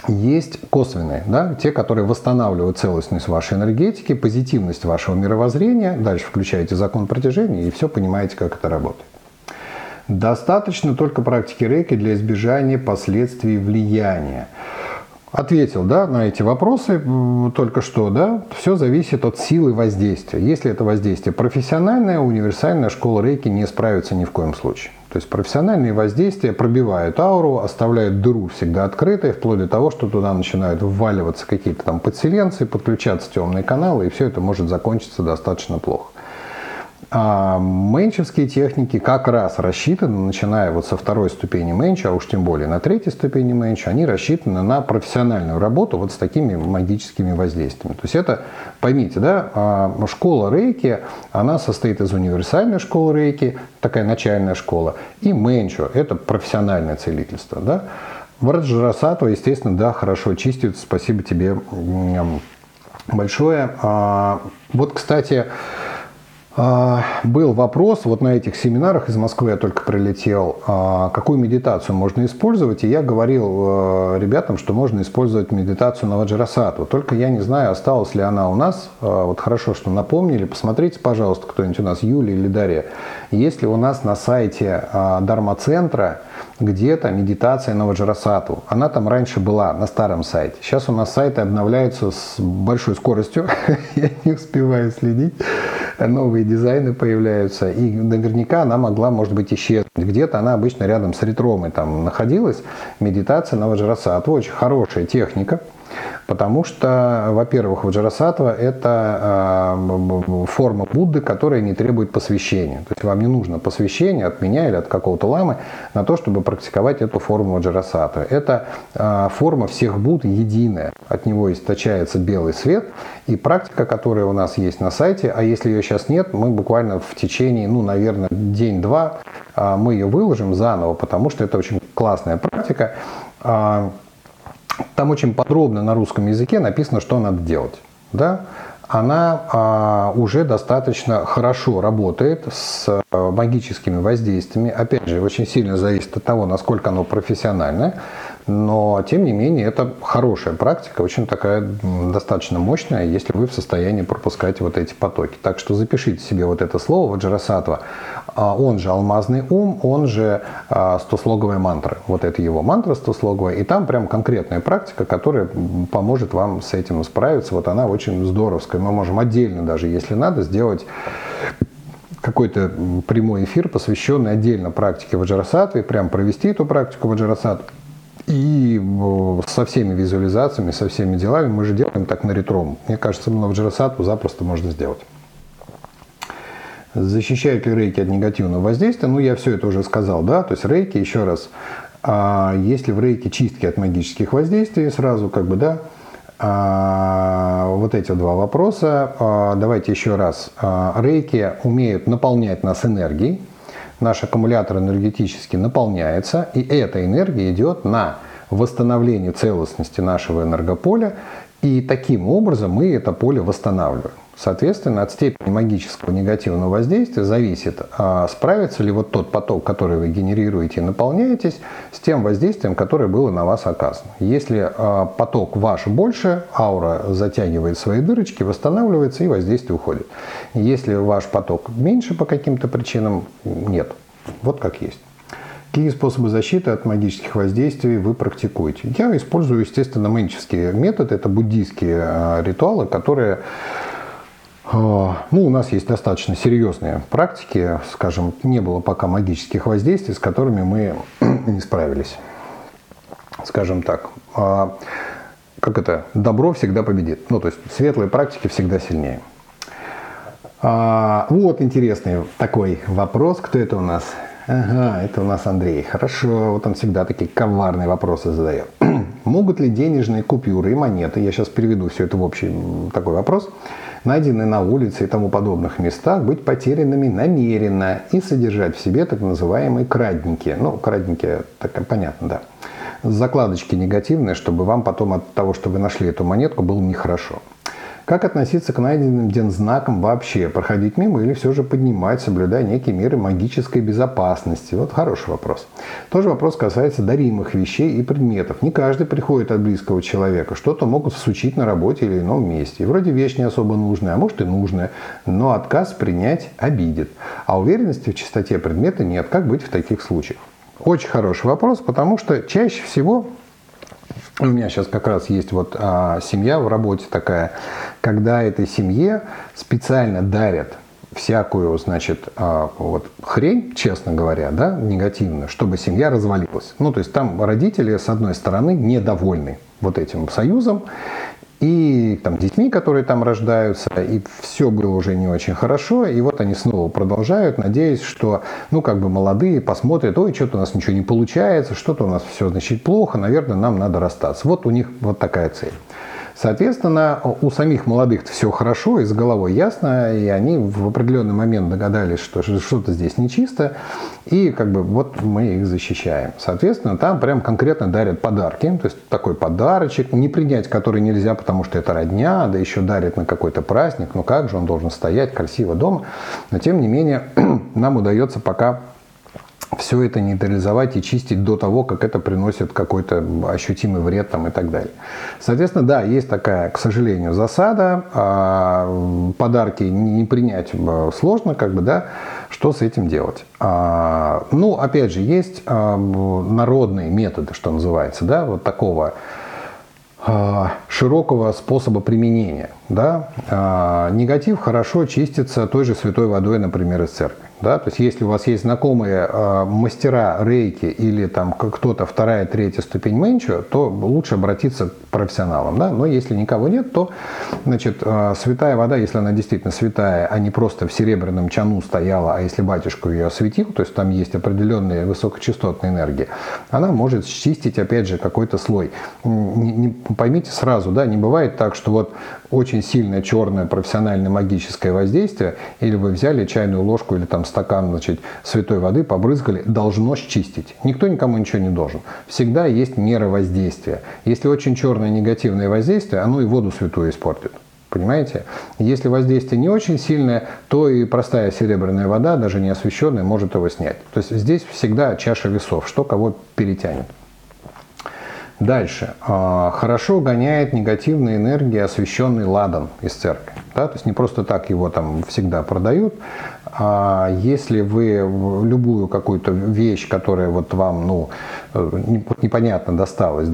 есть косвенные, да, те, которые восстанавливают целостность вашей энергетики, позитивность вашего мировоззрения. Дальше включаете закон притяжения и все понимаете, как это работает. Достаточно только практики рейки для избежания последствий влияния. Ответил да, на эти вопросы только что. Да? Все зависит от силы воздействия. Если это воздействие профессиональное, универсальная школа рейки не справится ни в коем случае. То есть профессиональные воздействия пробивают ауру, оставляют дыру всегда открытой, вплоть до того, что туда начинают вваливаться какие-то там подселенцы, подключаться темные каналы, и все это может закончиться достаточно плохо. А менчевские техники как раз рассчитаны, начиная вот со второй ступени менча, а уж тем более на третьей ступени менча, они рассчитаны на профессиональную работу вот с такими магическими воздействиями. То есть это, поймите, да, а, школа рейки, она состоит из универсальной школы рейки, такая начальная школа, и менчо, это профессиональное целительство, да. Враджарасатва, естественно, да, хорошо чистит, спасибо тебе большое. А, вот, кстати, был вопрос, вот на этих семинарах из Москвы я только прилетел, а, какую медитацию можно использовать, и я говорил э, ребятам, что можно использовать медитацию на Ваджрасатву, только я не знаю, осталась ли она у нас, а, вот хорошо, что напомнили, посмотрите, пожалуйста, кто-нибудь у нас, Юлия или Дарья, есть ли у нас на сайте Дарма-центра где-то медитация на Ваджрасатву. Она там раньше была на старом сайте. Сейчас у нас сайты обновляются с большой скоростью. Я не успеваю следить. Новые дизайны появляются. И наверняка она могла, может быть, исчезнуть. Где-то она обычно рядом с ретромой там находилась. Медитация на Ваджрасатву. Очень хорошая техника. Потому что, во-первых, Ваджарасатва – это э, форма Будды, которая не требует посвящения. То есть вам не нужно посвящение от меня или от какого-то ламы на то, чтобы практиковать эту форму Ваджарасатвы. Это э, форма всех Будд единая. От него источается белый свет. И практика, которая у нас есть на сайте, а если ее сейчас нет, мы буквально в течение, ну, наверное, день-два э, мы ее выложим заново, потому что это очень классная практика. Там очень подробно на русском языке написано, что надо делать. Да? Она а, уже достаточно хорошо работает с а, магическими воздействиями. Опять же, очень сильно зависит от того, насколько оно профессиональное. Но, тем не менее, это хорошая практика, очень такая достаточно мощная, если вы в состоянии пропускать вот эти потоки. Так что запишите себе вот это слово Ваджрасатва. А, он же алмазный ум, он же а, стослоговая мантра. Вот это его мантра стослоговая. И там прям конкретная практика, которая поможет вам с этим справиться. Вот она очень здоровская. Мы можем отдельно даже, если надо, сделать какой-то прямой эфир, посвященный отдельно практике Ваджрасатвы, прям провести эту практику Ваджрасатвы и со всеми визуализациями, со всеми делами мы же делаем так на ретром. Мне кажется, на Ваджрасатву запросто можно сделать. Защищают ли рейки от негативного воздействия? Ну, я все это уже сказал, да, то есть рейки, еще раз, а если в рейке чистки от магических воздействий, сразу как бы, да, а, вот эти два вопроса. А, давайте еще раз. А, рейки умеют наполнять нас энергией, наш аккумулятор энергетически наполняется, и эта энергия идет на восстановление целостности нашего энергополя, и таким образом мы это поле восстанавливаем. Соответственно, от степени магического негативного воздействия зависит, а справится ли вот тот поток, который вы генерируете и наполняетесь, с тем воздействием, которое было на вас оказано. Если а, поток ваш больше, аура затягивает свои дырочки, восстанавливается и воздействие уходит. Если ваш поток меньше по каким-то причинам, нет. Вот как есть. Какие способы защиты от магических воздействий вы практикуете? Я использую, естественно, мэнчевский метод. Это буддийские а, ритуалы, которые ну, у нас есть достаточно серьезные практики, скажем, не было пока магических воздействий, с которыми мы не справились. Скажем так, а, как это, добро всегда победит. Ну, то есть светлые практики всегда сильнее. А, вот интересный такой вопрос. Кто это у нас? Ага, это у нас Андрей. Хорошо, вот он всегда такие коварные вопросы задает. Могут ли денежные купюры и монеты, я сейчас переведу все это в общий такой вопрос, найденные на улице и тому подобных местах, быть потерянными намеренно и содержать в себе так называемые крадники. Ну, крадники, так понятно, да. Закладочки негативные, чтобы вам потом от того, что вы нашли эту монетку, было нехорошо. Как относиться к найденным дензнакам вообще? Проходить мимо или все же поднимать, соблюдая некие меры магической безопасности? Вот хороший вопрос. Тоже вопрос касается даримых вещей и предметов. Не каждый приходит от близкого человека. Что-то могут всучить на работе или ином месте. И вроде вещь не особо нужная, а может и нужная. Но отказ принять обидит. А уверенности в чистоте предмета нет. Как быть в таких случаях? Очень хороший вопрос, потому что чаще всего у меня сейчас как раз есть вот а, семья в работе такая, когда этой семье специально дарят всякую, значит, а, вот хрень, честно говоря, да, негативную, чтобы семья развалилась. Ну, то есть там родители, с одной стороны, недовольны вот этим союзом, и там детьми, которые там рождаются, и все было уже не очень хорошо, и вот они снова продолжают, надеясь, что, ну, как бы молодые посмотрят, ой, что-то у нас ничего не получается, что-то у нас все, значит, плохо, наверное, нам надо расстаться. Вот у них вот такая цель. Соответственно, у самих молодых все хорошо и с головой ясно, и они в определенный момент догадались, что что-то здесь нечисто, и как бы вот мы их защищаем. Соответственно, там прям конкретно дарят подарки, то есть такой подарочек, не принять который нельзя, потому что это родня, да еще дарят на какой-то праздник, ну как же он должен стоять красиво дома, но тем не менее нам удается пока все это нейтрализовать и чистить до того, как это приносит какой-то ощутимый вред там, и так далее. Соответственно, да, есть такая, к сожалению, засада. А, подарки не принять э, сложно, как бы, да, что с этим делать? А, ну, опять же, есть а, народные методы, что называется, да, вот такого широкого способа применения. Да? Негатив хорошо чистится той же святой водой, например, из церкви. Да? То есть если у вас есть знакомые э, мастера рейки или там кто-то вторая, третья ступень менчу, то лучше обратиться к профессионалам. Да? Но если никого нет, то значит, э, святая вода, если она действительно святая, а не просто в серебряном чану стояла, а если батюшку ее осветил, то есть там есть определенные высокочастотные энергии, она может счистить опять же какой-то слой. Не, не, поймите сразу, да, не бывает так, что вот очень сильное черное профессиональное магическое воздействие, или вы взяли чайную ложку или там стакан значит, святой воды, побрызгали, должно счистить. Никто никому ничего не должен. Всегда есть мера воздействия. Если очень черное негативное воздействие, оно и воду святую испортит. Понимаете? Если воздействие не очень сильное, то и простая серебряная вода, даже не освещенная, может его снять. То есть здесь всегда чаша весов, что кого перетянет. Дальше. А, хорошо гоняет негативные энергии освещенный ладан из церкви. Да? То есть не просто так его там всегда продают. А если вы любую какую-то вещь, которая вот вам ну, непонятно досталась,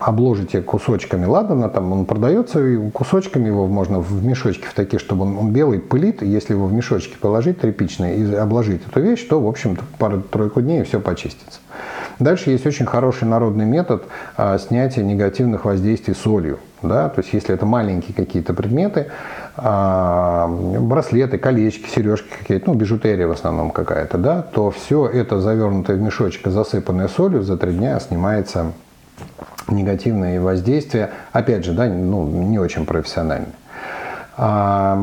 обложите кусочками ладана, там он продается, и кусочками его можно в мешочки в такие, чтобы он, он белый пылит. Если его в мешочки положить тряпичные и обложить эту вещь, то, в общем-то, пару-тройку дней и все почистится. Дальше есть очень хороший народный метод а, снятия негативных воздействий солью. Да? То есть если это маленькие какие-то предметы, а, браслеты, колечки, сережки какие-то, ну, бижутерия в основном какая-то, да, то все это завернутое в мешочек, засыпанное солью, за три дня снимается негативное воздействие. Опять же, да, ну, не очень профессионально. А,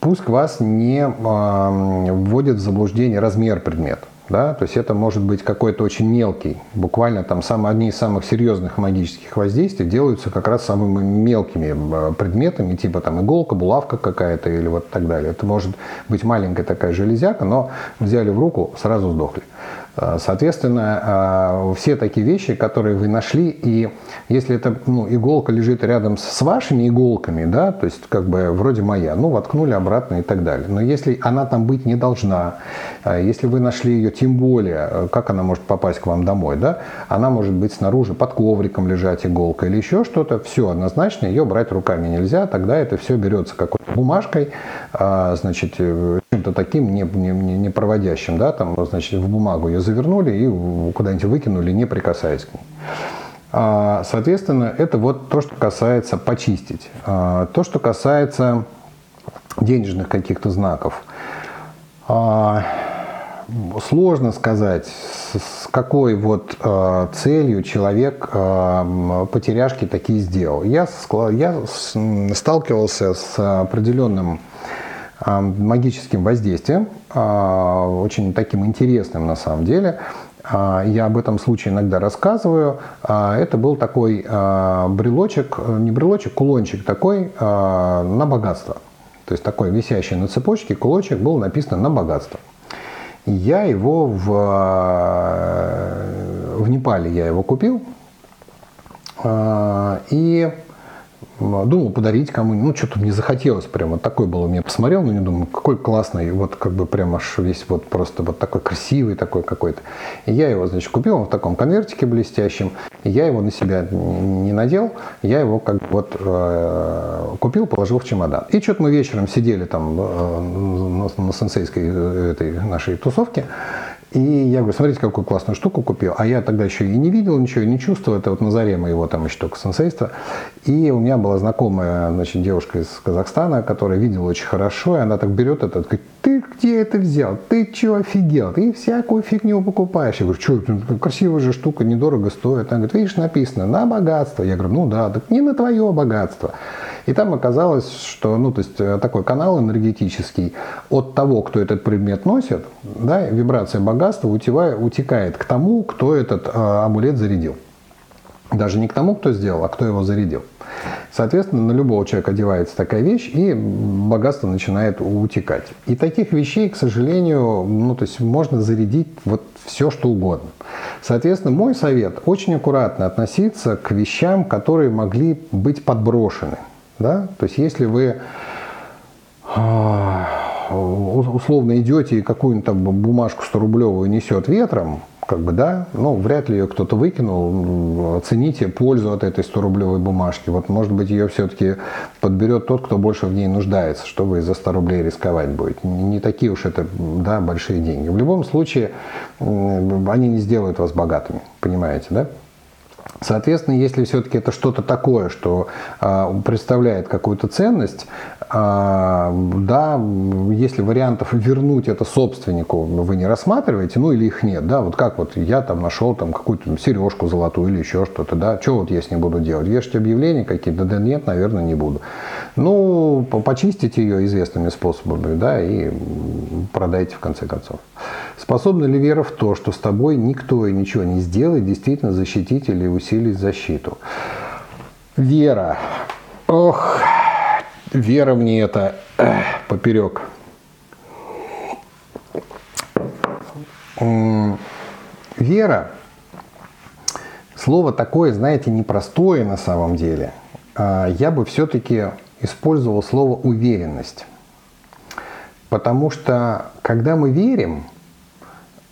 пусть вас не вводит в заблуждение размер предмета. Да? То есть это может быть какой-то очень мелкий, буквально там сам, одни из самых серьезных магических воздействий делаются как раз самыми мелкими э, предметами, типа там иголка, булавка какая-то или вот так далее. Это может быть маленькая такая железяка, но взяли в руку, сразу сдохли. Э, соответственно, э, все такие вещи, которые вы нашли, и если эта ну, иголка лежит рядом с вашими иголками, да, то есть как бы вроде моя, ну, воткнули обратно и так далее. Но если она там быть не должна, э, если вы нашли ее, тем более, как она может попасть к вам домой, да, она может быть снаружи под ковриком лежать иголка или еще что-то, все однозначно, ее брать руками нельзя, тогда это все берется какой-то бумажкой, значит, чем-то таким не, не, не проводящим, да, там, значит, в бумагу ее завернули и куда-нибудь выкинули, не прикасаясь к ней. А, соответственно, это вот то, что касается почистить. А, то, что касается денежных каких-то знаков. А, сложно сказать, с какой вот целью человек потеряшки такие сделал. Я, я сталкивался с определенным магическим воздействием, а, очень таким интересным на самом деле. А, я об этом случае иногда рассказываю. А, это был такой брелочек, не брелочек, кулончик такой на богатство. То есть такой висящий на цепочке кулончик был написан на богатство. Я его в, в Непале я его купил. И думал подарить кому-нибудь, ну, что-то мне захотелось прямо, такой был у меня, посмотрел на него, думаю, какой классный, вот как бы прям аж весь вот просто вот такой красивый такой какой-то. И я его, значит, купил, он в таком конвертике блестящем, я его на себя не надел, я его как бы вот э, купил, положил в чемодан. И что-то мы вечером сидели там э, на, на сенсейской э, этой нашей тусовке, и я говорю, смотрите, какую классную штуку купил. А я тогда еще и не видел ничего, и не чувствовал. Это вот на заре моего там еще только сенсейства. И у меня была знакомая значит, девушка из Казахстана, которая видела очень хорошо. И она так берет это, говорит, ты где это взял? Ты что, офигел? Ты всякую фигню покупаешь. Я говорю, что, красивая же штука, недорого стоит. Она говорит, видишь, написано, на богатство. Я говорю, ну да, так не на твое богатство. И там оказалось, что, ну, то есть э, такой канал энергетический от того, кто этот предмет носит, да, вибрация богатства утекает к тому, кто этот э, амулет зарядил. Даже не к тому, кто сделал, а кто его зарядил. Соответственно, на любого человека одевается такая вещь, и богатство начинает утекать. И таких вещей, к сожалению, ну, то есть можно зарядить вот все, что угодно. Соответственно, мой совет – очень аккуратно относиться к вещам, которые могли быть подброшены. Да? То есть если вы а, условно идете и какую-нибудь там бумажку 100-рублевую несет ветром, как бы, да, ну, вряд ли ее кто-то выкинул, оцените пользу от этой 100-рублевой бумажки. Вот, может быть, ее все-таки подберет тот, кто больше в ней нуждается, что вы за 100 рублей рисковать будете. Не такие уж это, да, большие деньги. В любом случае, они не сделают вас богатыми, понимаете, да? Соответственно, если все-таки это что-то такое, что э, представляет какую-то ценность, э, да, если вариантов вернуть это собственнику вы не рассматриваете, ну или их нет, да, вот как вот я там нашел там какую-то сережку золотую или еще что-то, да, что вот я с ней буду делать, вешать объявления какие-то, да нет, наверное, не буду. Ну, почистить ее известными способами, да, и продайте в конце концов. Способна ли вера в то, что с тобой никто и ничего не сделает, действительно защитить или усилить защиту? Вера. Ох, вера мне это эх, поперек. Вера. Слово такое, знаете, непростое на самом деле. А, я бы все-таки использовал слово уверенность. Потому что когда мы верим,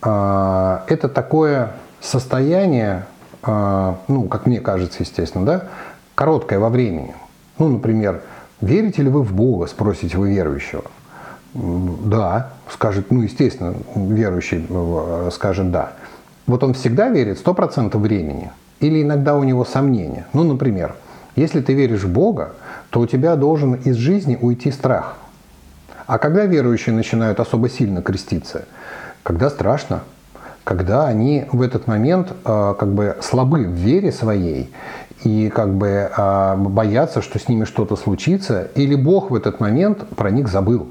а, это такое состояние, ну, как мне кажется, естественно, да, короткое во времени. Ну, например, верите ли вы в Бога, спросите вы верующего. Да, скажет, ну, естественно, верующий э, скажет да. Вот он всегда верит 100% времени или иногда у него сомнения. Ну, например, если ты веришь в Бога, то у тебя должен из жизни уйти страх. А когда верующие начинают особо сильно креститься? Когда страшно, когда они в этот момент э, как бы слабы в вере своей и как бы э, боятся, что с ними что-то случится, или Бог в этот момент про них забыл.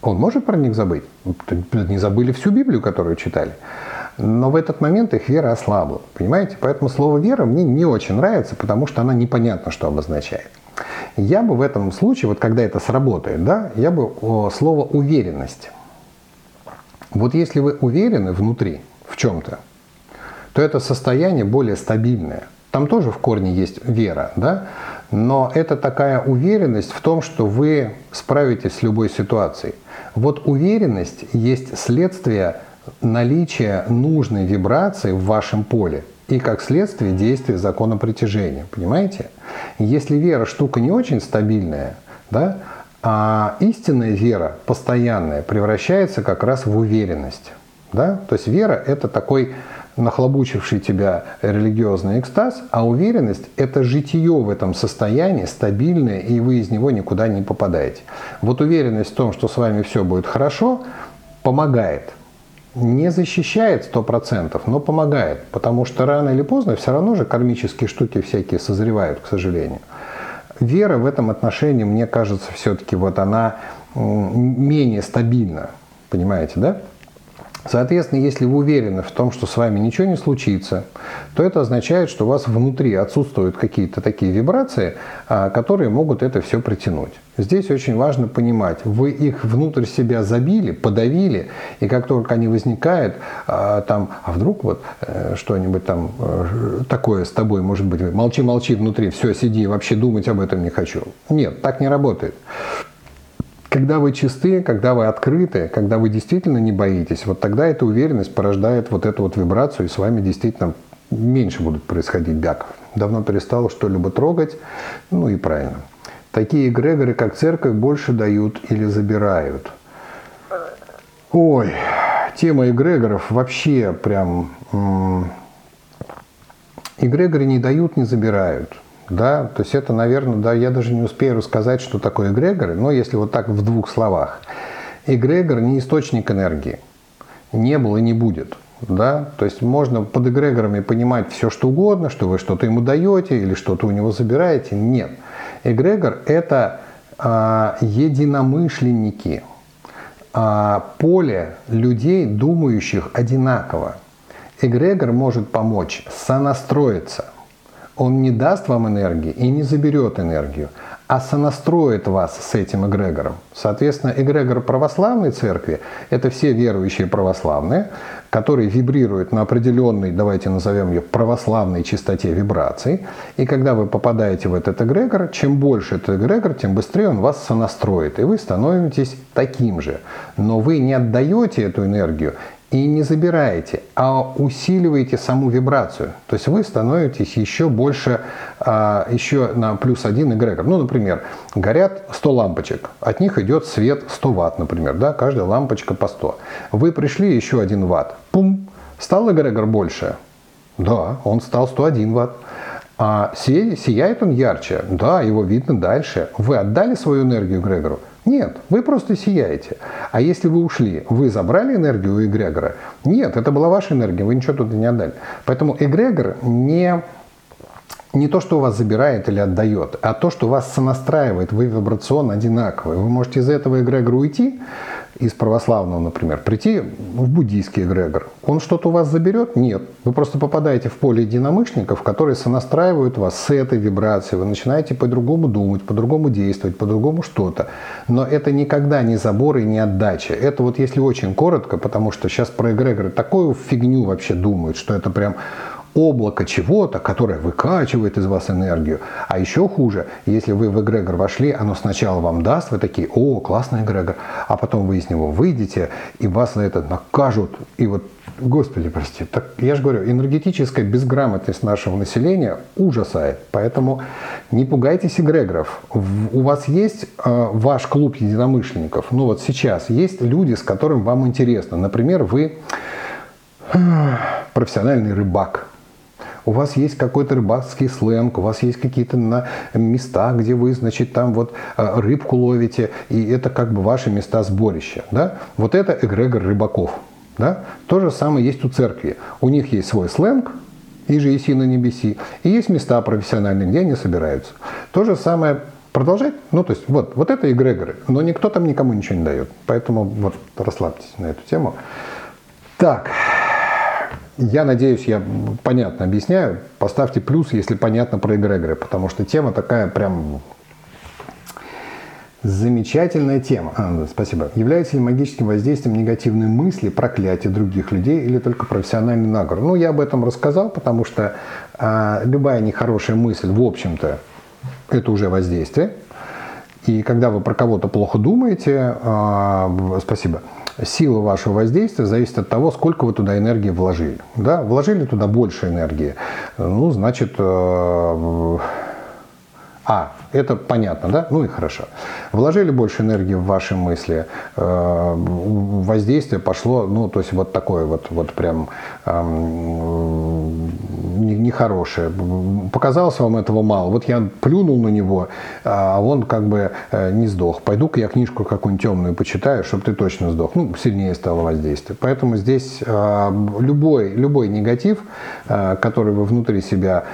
Он может про них забыть? Не забыли всю Библию, которую читали. Но в этот момент их вера ослабла. Понимаете? Поэтому слово «вера» мне не очень нравится, потому что она непонятно, что обозначает. Я бы в этом случае, вот когда это сработает, да, я бы слово «уверенность». Вот если вы уверены внутри в чем-то, то это состояние более стабильное. Там тоже в корне есть вера, да? но это такая уверенность в том, что вы справитесь с любой ситуацией. Вот уверенность есть следствие наличия нужной вибрации в вашем поле и как следствие действия закона притяжения. Понимаете? Если вера штука не очень стабильная, да, а истинная вера, постоянная, превращается как раз в уверенность. Да? То есть вера – это такой нахлобучивший тебя религиозный экстаз, а уверенность – это житие в этом состоянии, стабильное, и вы из него никуда не попадаете. Вот уверенность в том, что с вами все будет хорошо, помогает. Не защищает 100%, но помогает, потому что рано или поздно все равно же кармические штуки всякие созревают, к сожалению. Вера в этом отношении, мне кажется, все-таки вот она менее стабильна, понимаете, да? Соответственно, если вы уверены в том, что с вами ничего не случится, то это означает, что у вас внутри отсутствуют какие-то такие вибрации, а, которые могут это все притянуть. Здесь очень важно понимать, вы их внутрь себя забили, подавили, и как только они возникают, а, там, а вдруг вот э, что-нибудь там э, такое с тобой, может быть, молчи-молчи внутри, все, сиди, вообще думать об этом не хочу. Нет, так не работает. Когда вы чисты, когда вы открыты, когда вы действительно не боитесь, вот тогда эта уверенность порождает вот эту вот вибрацию, и с вами действительно меньше будут происходить бяков. Давно перестал что-либо трогать, ну и правильно. Такие эгрегоры, как церковь, больше дают или забирают. Ой, тема эгрегоров вообще прям... Эгрегоры не дают, не забирают. Да, то есть это, наверное, да, я даже не успею рассказать, что такое эгрегоры, но если вот так в двух словах. Эгрегор не источник энергии. Не был и не будет. Да? То есть можно под эгрегорами понимать все, что угодно, что вы что-то ему даете или что-то у него забираете. Нет. Эгрегор – это а, единомышленники, а, поле людей, думающих одинаково. Эгрегор может помочь сонастроиться – он не даст вам энергии и не заберет энергию, а сонастроит вас с этим эгрегором. Соответственно, эгрегор православной церкви – это все верующие православные, которые вибрируют на определенной, давайте назовем ее, православной частоте вибраций. И когда вы попадаете в этот эгрегор, чем больше этот эгрегор, тем быстрее он вас сонастроит, и вы становитесь таким же. Но вы не отдаете эту энергию и не забираете, а усиливаете саму вибрацию. То есть вы становитесь еще больше, а, еще на плюс один эгрегор. Ну, например, горят 100 лампочек, от них идет свет 100 ватт, например, да, каждая лампочка по 100. Вы пришли еще 1 ватт, пум, стал эгрегор больше? Да, он стал 101 ватт. А сияет он ярче? Да, его видно дальше. Вы отдали свою энергию эгрегору? Нет, вы просто сияете. А если вы ушли, вы забрали энергию у эгрегора? Нет, это была ваша энергия, вы ничего туда не отдали. Поэтому эгрегор не, не то, что у вас забирает или отдает, а то, что вас сонастраивает, вы вибрационно одинаковые. Вы можете из этого эгрегора уйти, из православного, например, прийти в буддийский эгрегор, он что-то у вас заберет? Нет. Вы просто попадаете в поле единомышленников, которые сонастраивают вас с этой вибрацией. Вы начинаете по-другому думать, по-другому действовать, по-другому что-то. Но это никогда не забор и не отдача. Это вот если очень коротко, потому что сейчас про эгрегоры такую фигню вообще думают, что это прям облако чего-то, которое выкачивает из вас энергию. А еще хуже, если вы в эгрегор вошли, оно сначала вам даст, вы такие, о, классный эгрегор, а потом вы из него выйдете, и вас на это накажут. И вот, господи, прости, так я же говорю, энергетическая безграмотность нашего населения ужасает. Поэтому не пугайтесь эгрегоров. У вас есть э, ваш клуб единомышленников, ну вот сейчас есть люди, с которым вам интересно. Например, вы профессиональный рыбак, у вас есть какой-то рыбацкий сленг, у вас есть какие-то на места, где вы, значит, там вот э, рыбку ловите, и это как бы ваши места сборища. Да? Вот это эгрегор рыбаков. Да? То же самое есть у церкви. У них есть свой сленг, и же еси на небеси, и есть места профессиональные, где они собираются. То же самое Продолжать? Ну, то есть, вот, вот это эгрегоры, но никто там никому ничего не дает. Поэтому вот расслабьтесь на эту тему. Так, я надеюсь, я понятно объясняю. Поставьте плюс, если понятно про эгрегоры, потому что тема такая прям Замечательная тема. А, спасибо. Является ли магическим воздействием негативные мысли, проклятие других людей или только профессиональный наговор? Ну, я об этом рассказал, потому что а, любая нехорошая мысль, в общем-то, это уже воздействие. И когда вы про кого-то плохо думаете, а, спасибо, сила вашего воздействия зависит от того, сколько вы туда энергии вложили. Да? Вложили туда больше энергии, ну, значит, а, а, это понятно, да? Ну и хорошо. Вложили больше энергии в ваши мысли, э, воздействие пошло, ну, то есть вот такое вот, вот прям нехорошее. Показалось вам этого мало. Вот я плюнул на него, а он как бы э, не сдох. Пойду-ка я книжку какую-нибудь темную почитаю, чтобы ты точно сдох. Ну, сильнее стало воздействие. Поэтому здесь э, любой, любой негатив, который вы внутри себя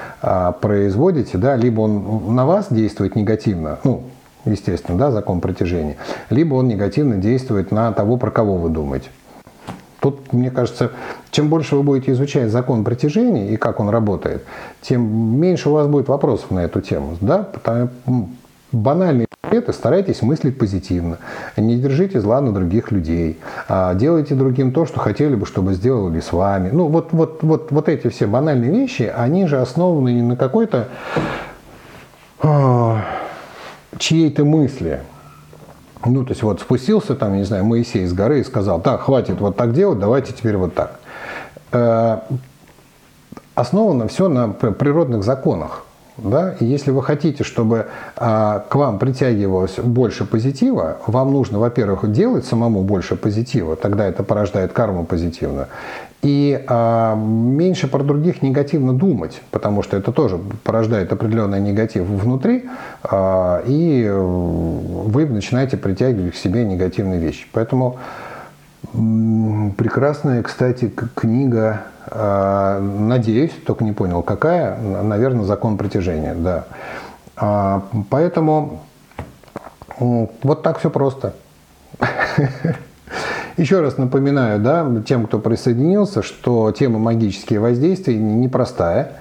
производите, да, либо он на вас действует негативно, ну, естественно, да, закон притяжения, либо он негативно действует на того, про кого вы думаете. Тут, мне кажется, чем больше вы будете изучать закон притяжения и как он работает, тем меньше у вас будет вопросов на эту тему. Да? Потому, банальные ответы старайтесь мыслить позитивно. Не держите зла на других людей. А делайте другим то, что хотели бы, чтобы сделали с вами. Ну, вот, вот, вот, вот эти все банальные вещи, они же основаны не на какой-то а, чьей-то мысли. Ну, то есть вот спустился там, не знаю, Моисей с горы и сказал, так, хватит вот так делать, давайте теперь вот так. Э, основано все на природных законах. Да? И если вы хотите, чтобы а, к вам притягивалось больше позитива, вам нужно, во-первых, делать самому больше позитива, тогда это порождает карму позитивную, и а, меньше про других негативно думать, потому что это тоже порождает определенный негатив внутри, а, и вы начинаете притягивать к себе негативные вещи. Поэтому прекрасная, кстати, книга а, надеюсь, только не понял, какая, наверное, закон притяжения, да. А, поэтому вот так все просто. Еще раз напоминаю, да, тем, кто присоединился, что тема магические воздействия непростая.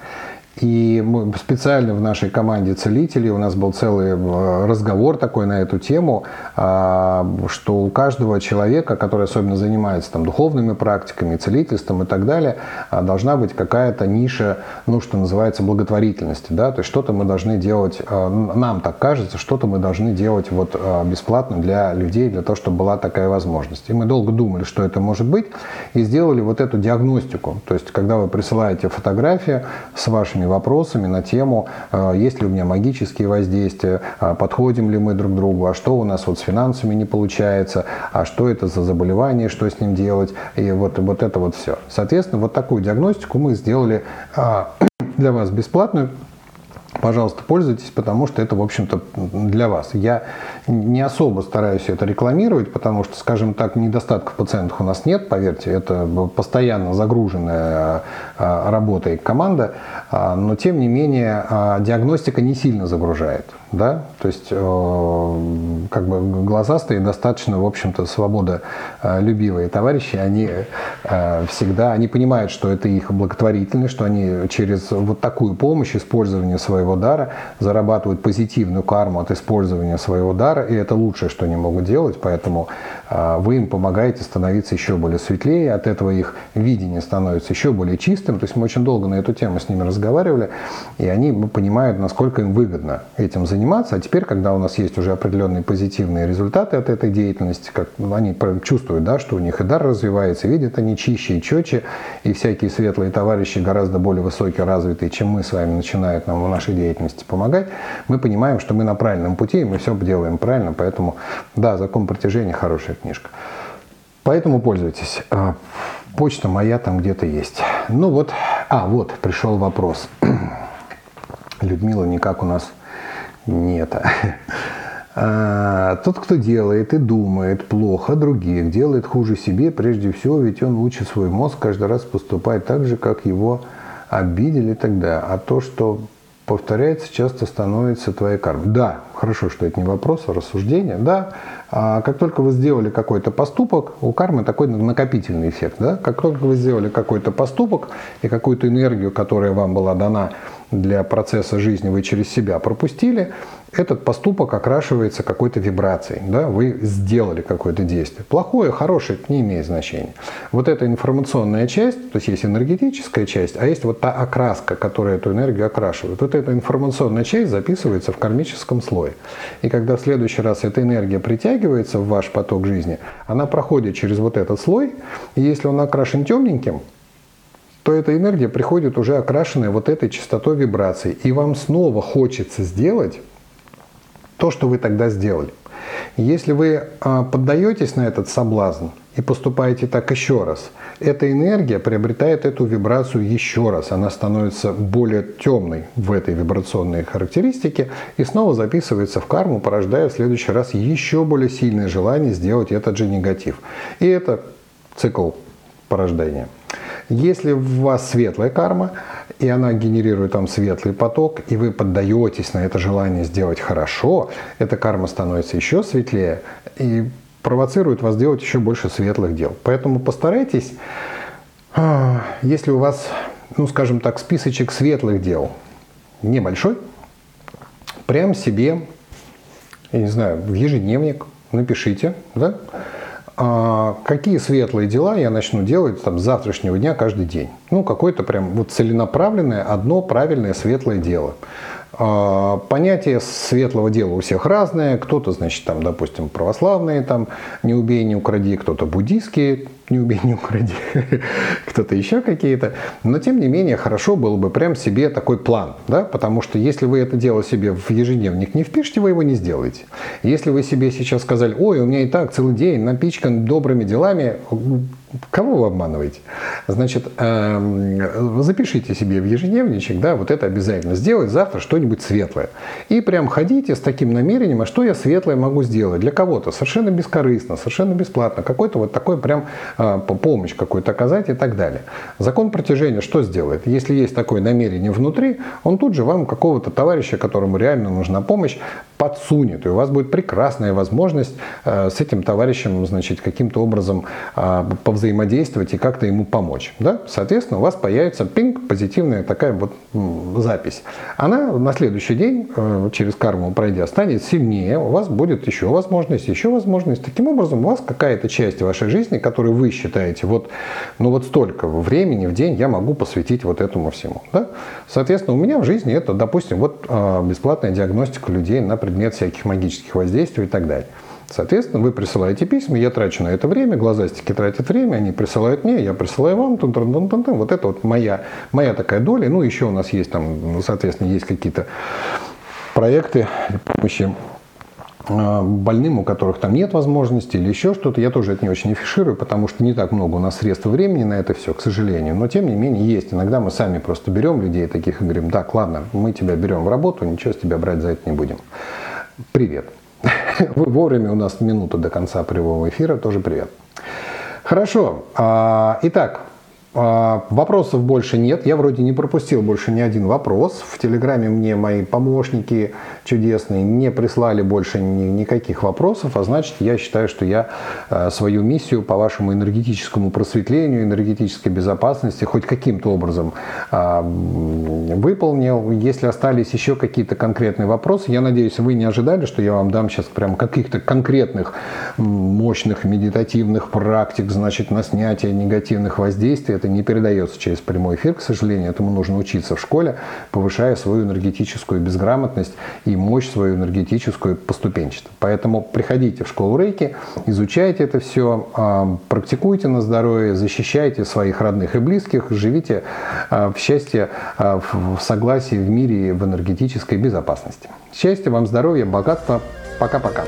И мы специально в нашей команде целителей у нас был целый э, разговор такой на эту тему, а, что у каждого человека, который особенно занимается там, духовными практиками, целительством и так далее, а, должна быть какая-то ниша, ну, что называется, благотворительности. Да? То есть что-то мы должны делать, э, нам так кажется, что-то мы должны делать вот э, бесплатно для людей, для того, чтобы была такая возможность. И мы долго думали, что это может быть, и сделали вот эту диагностику. То есть когда вы присылаете фотографии с вашими вопросами на тему, э, есть ли у меня магические воздействия, а подходим ли мы друг другу, а что у нас вот с финансами не получается, а что это за заболевание, что с ним делать, и вот, вот это вот все. Соответственно, вот такую диагностику мы сделали а, для вас бесплатную пожалуйста, пользуйтесь, потому что это, в общем-то, для вас. Я не особо стараюсь это рекламировать, потому что, скажем так, недостатков пациентов у нас нет, поверьте, это постоянно загруженная а, работа и команда, а, но, тем не менее, а, диагностика не сильно загружает. Да? То есть, э, как бы глазастые достаточно, в общем-то, свободолюбивые товарищи, они э, всегда, они понимают, что это их благотворительность, что они через вот такую помощь, использование своего дара, зарабатывают позитивную карму от использования своего дара, и это лучшее, что они могут делать, поэтому э, вы им помогаете становиться еще более светлее, от этого их видение становится еще более чистым. То есть мы очень долго на эту тему с ними разговаривали, и они понимают, насколько им выгодно этим заниматься. А теперь, когда у нас есть уже определенные позитивные результаты от этой деятельности, как они чувствуют, да, что у них и дар развивается, видят они чище и четче, и всякие светлые товарищи гораздо более высокие, развитые, чем мы с вами, начинают нам в нашей деятельности помогать, мы понимаем, что мы на правильном пути, и мы все делаем правильно. Поэтому, да, «Закон притяжения» хорошая книжка. Поэтому пользуйтесь. А, почта моя там где-то есть. Ну вот, а, вот, пришел вопрос. Людмила никак у нас нет. А, тот, кто делает и думает плохо других, делает хуже себе, прежде всего, ведь он учит свой мозг каждый раз поступать так же, как его обидели тогда. А то, что повторяется, часто становится твоей кармой. Да, хорошо, что это не вопрос, а рассуждение. Да, а как только вы сделали какой-то поступок, у кармы такой накопительный эффект. Да? Как только вы сделали какой-то поступок и какую-то энергию, которая вам была дана для процесса жизни, вы через себя пропустили, этот поступок окрашивается какой-то вибрацией. Да? Вы сделали какое-то действие. Плохое, хорошее, не имеет значения. Вот эта информационная часть, то есть есть энергетическая часть, а есть вот та окраска, которая эту энергию окрашивает. Вот эта информационная часть записывается в кармическом слое. И когда в следующий раз эта энергия притягивается в ваш поток жизни, она проходит через вот этот слой, и если он окрашен темненьким, то эта энергия приходит уже окрашенная вот этой частотой вибраций. И вам снова хочется сделать то, что вы тогда сделали. Если вы а, поддаетесь на этот соблазн и поступаете так еще раз, эта энергия приобретает эту вибрацию еще раз. Она становится более темной в этой вибрационной характеристике и снова записывается в карму, порождая в следующий раз еще более сильное желание сделать этот же негатив. И это цикл порождения. Если у вас светлая карма, и она генерирует там светлый поток, и вы поддаетесь на это желание сделать хорошо, эта карма становится еще светлее и провоцирует вас делать еще больше светлых дел. Поэтому постарайтесь, а, если у вас, ну скажем так, списочек светлых дел небольшой, прям себе, я не знаю, в ежедневник напишите, да, а какие светлые дела я начну делать там, с завтрашнего дня каждый день. Ну, какое-то прям вот целенаправленное, одно правильное светлое дело. А, понятие светлого дела у всех разное. Кто-то, значит, там, допустим, православные, там, не убей, не укради, кто-то буддийские, не убей, не укради, кто-то еще какие-то. Но, тем не менее, хорошо было бы прям себе такой план, да, потому что если вы это дело себе в ежедневник не впишете, вы его не сделаете. Если вы себе сейчас сказали, ой, у меня и так целый день напичкан добрыми делами, Кого вы обманываете? Значит, эм, запишите себе в ежедневничек, да, вот это обязательно сделать завтра что-нибудь светлое. И прям ходите с таким намерением, а что я светлое могу сделать для кого-то, совершенно бескорыстно, совершенно бесплатно, какой-то вот такой прям э, помощь какую-то оказать и так далее. Закон притяжения что сделает? Если есть такое намерение внутри, он тут же вам какого-то товарища, которому реально нужна помощь, подсунет, и у вас будет прекрасная возможность э, с этим товарищем, значит, каким-то образом э, повзаимодействовать и как-то ему помочь. Да? Соответственно, у вас появится пинг, позитивная такая вот запись. Она на следующий день, э, через карму пройдя, станет сильнее, у вас будет еще возможность, еще возможность. Таким образом, у вас какая-то часть вашей жизни, которую вы считаете, вот, ну вот столько времени в день я могу посвятить вот этому всему. Да? Соответственно, у меня в жизни это, допустим, вот бесплатная диагностика людей на предмет всяких магических воздействий и так далее. Соответственно, вы присылаете письма, я трачу на это время, глазастики тратят время, они присылают мне, я присылаю вам, тун -тун -тун -тун -тун. вот это вот моя, моя такая доля. Ну, еще у нас есть там, соответственно, есть какие-то проекты помощи а, больным, у которых там нет возможности или еще что-то, я тоже это не очень афиширую, потому что не так много у нас средств времени на это все, к сожалению. Но тем не менее есть. Иногда мы сами просто берем людей таких и говорим, так, ладно, мы тебя берем в работу, ничего с тебя брать за это не будем. Привет. Вы вовремя, у нас минута до конца прямого эфира, тоже привет. Хорошо. А, итак, вопросов больше нет. Я вроде не пропустил больше ни один вопрос. В Телеграме мне мои помощники чудесные не прислали больше ни, никаких вопросов. А значит, я считаю, что я а, свою миссию по вашему энергетическому просветлению, энергетической безопасности хоть каким-то образом а, выполнил. Если остались еще какие-то конкретные вопросы, я надеюсь, вы не ожидали, что я вам дам сейчас прям каких-то конкретных мощных медитативных практик, значит, на снятие негативных воздействий это не передается через прямой эфир, к сожалению. Этому нужно учиться в школе, повышая свою энергетическую безграмотность и мощь свою энергетическую поступенчато. Поэтому приходите в школу Рейки, изучайте это все, а, практикуйте на здоровье, защищайте своих родных и близких, живите а, в счастье, а, в согласии, в мире, в энергетической безопасности. Счастья вам, здоровья, богатства. Пока-пока.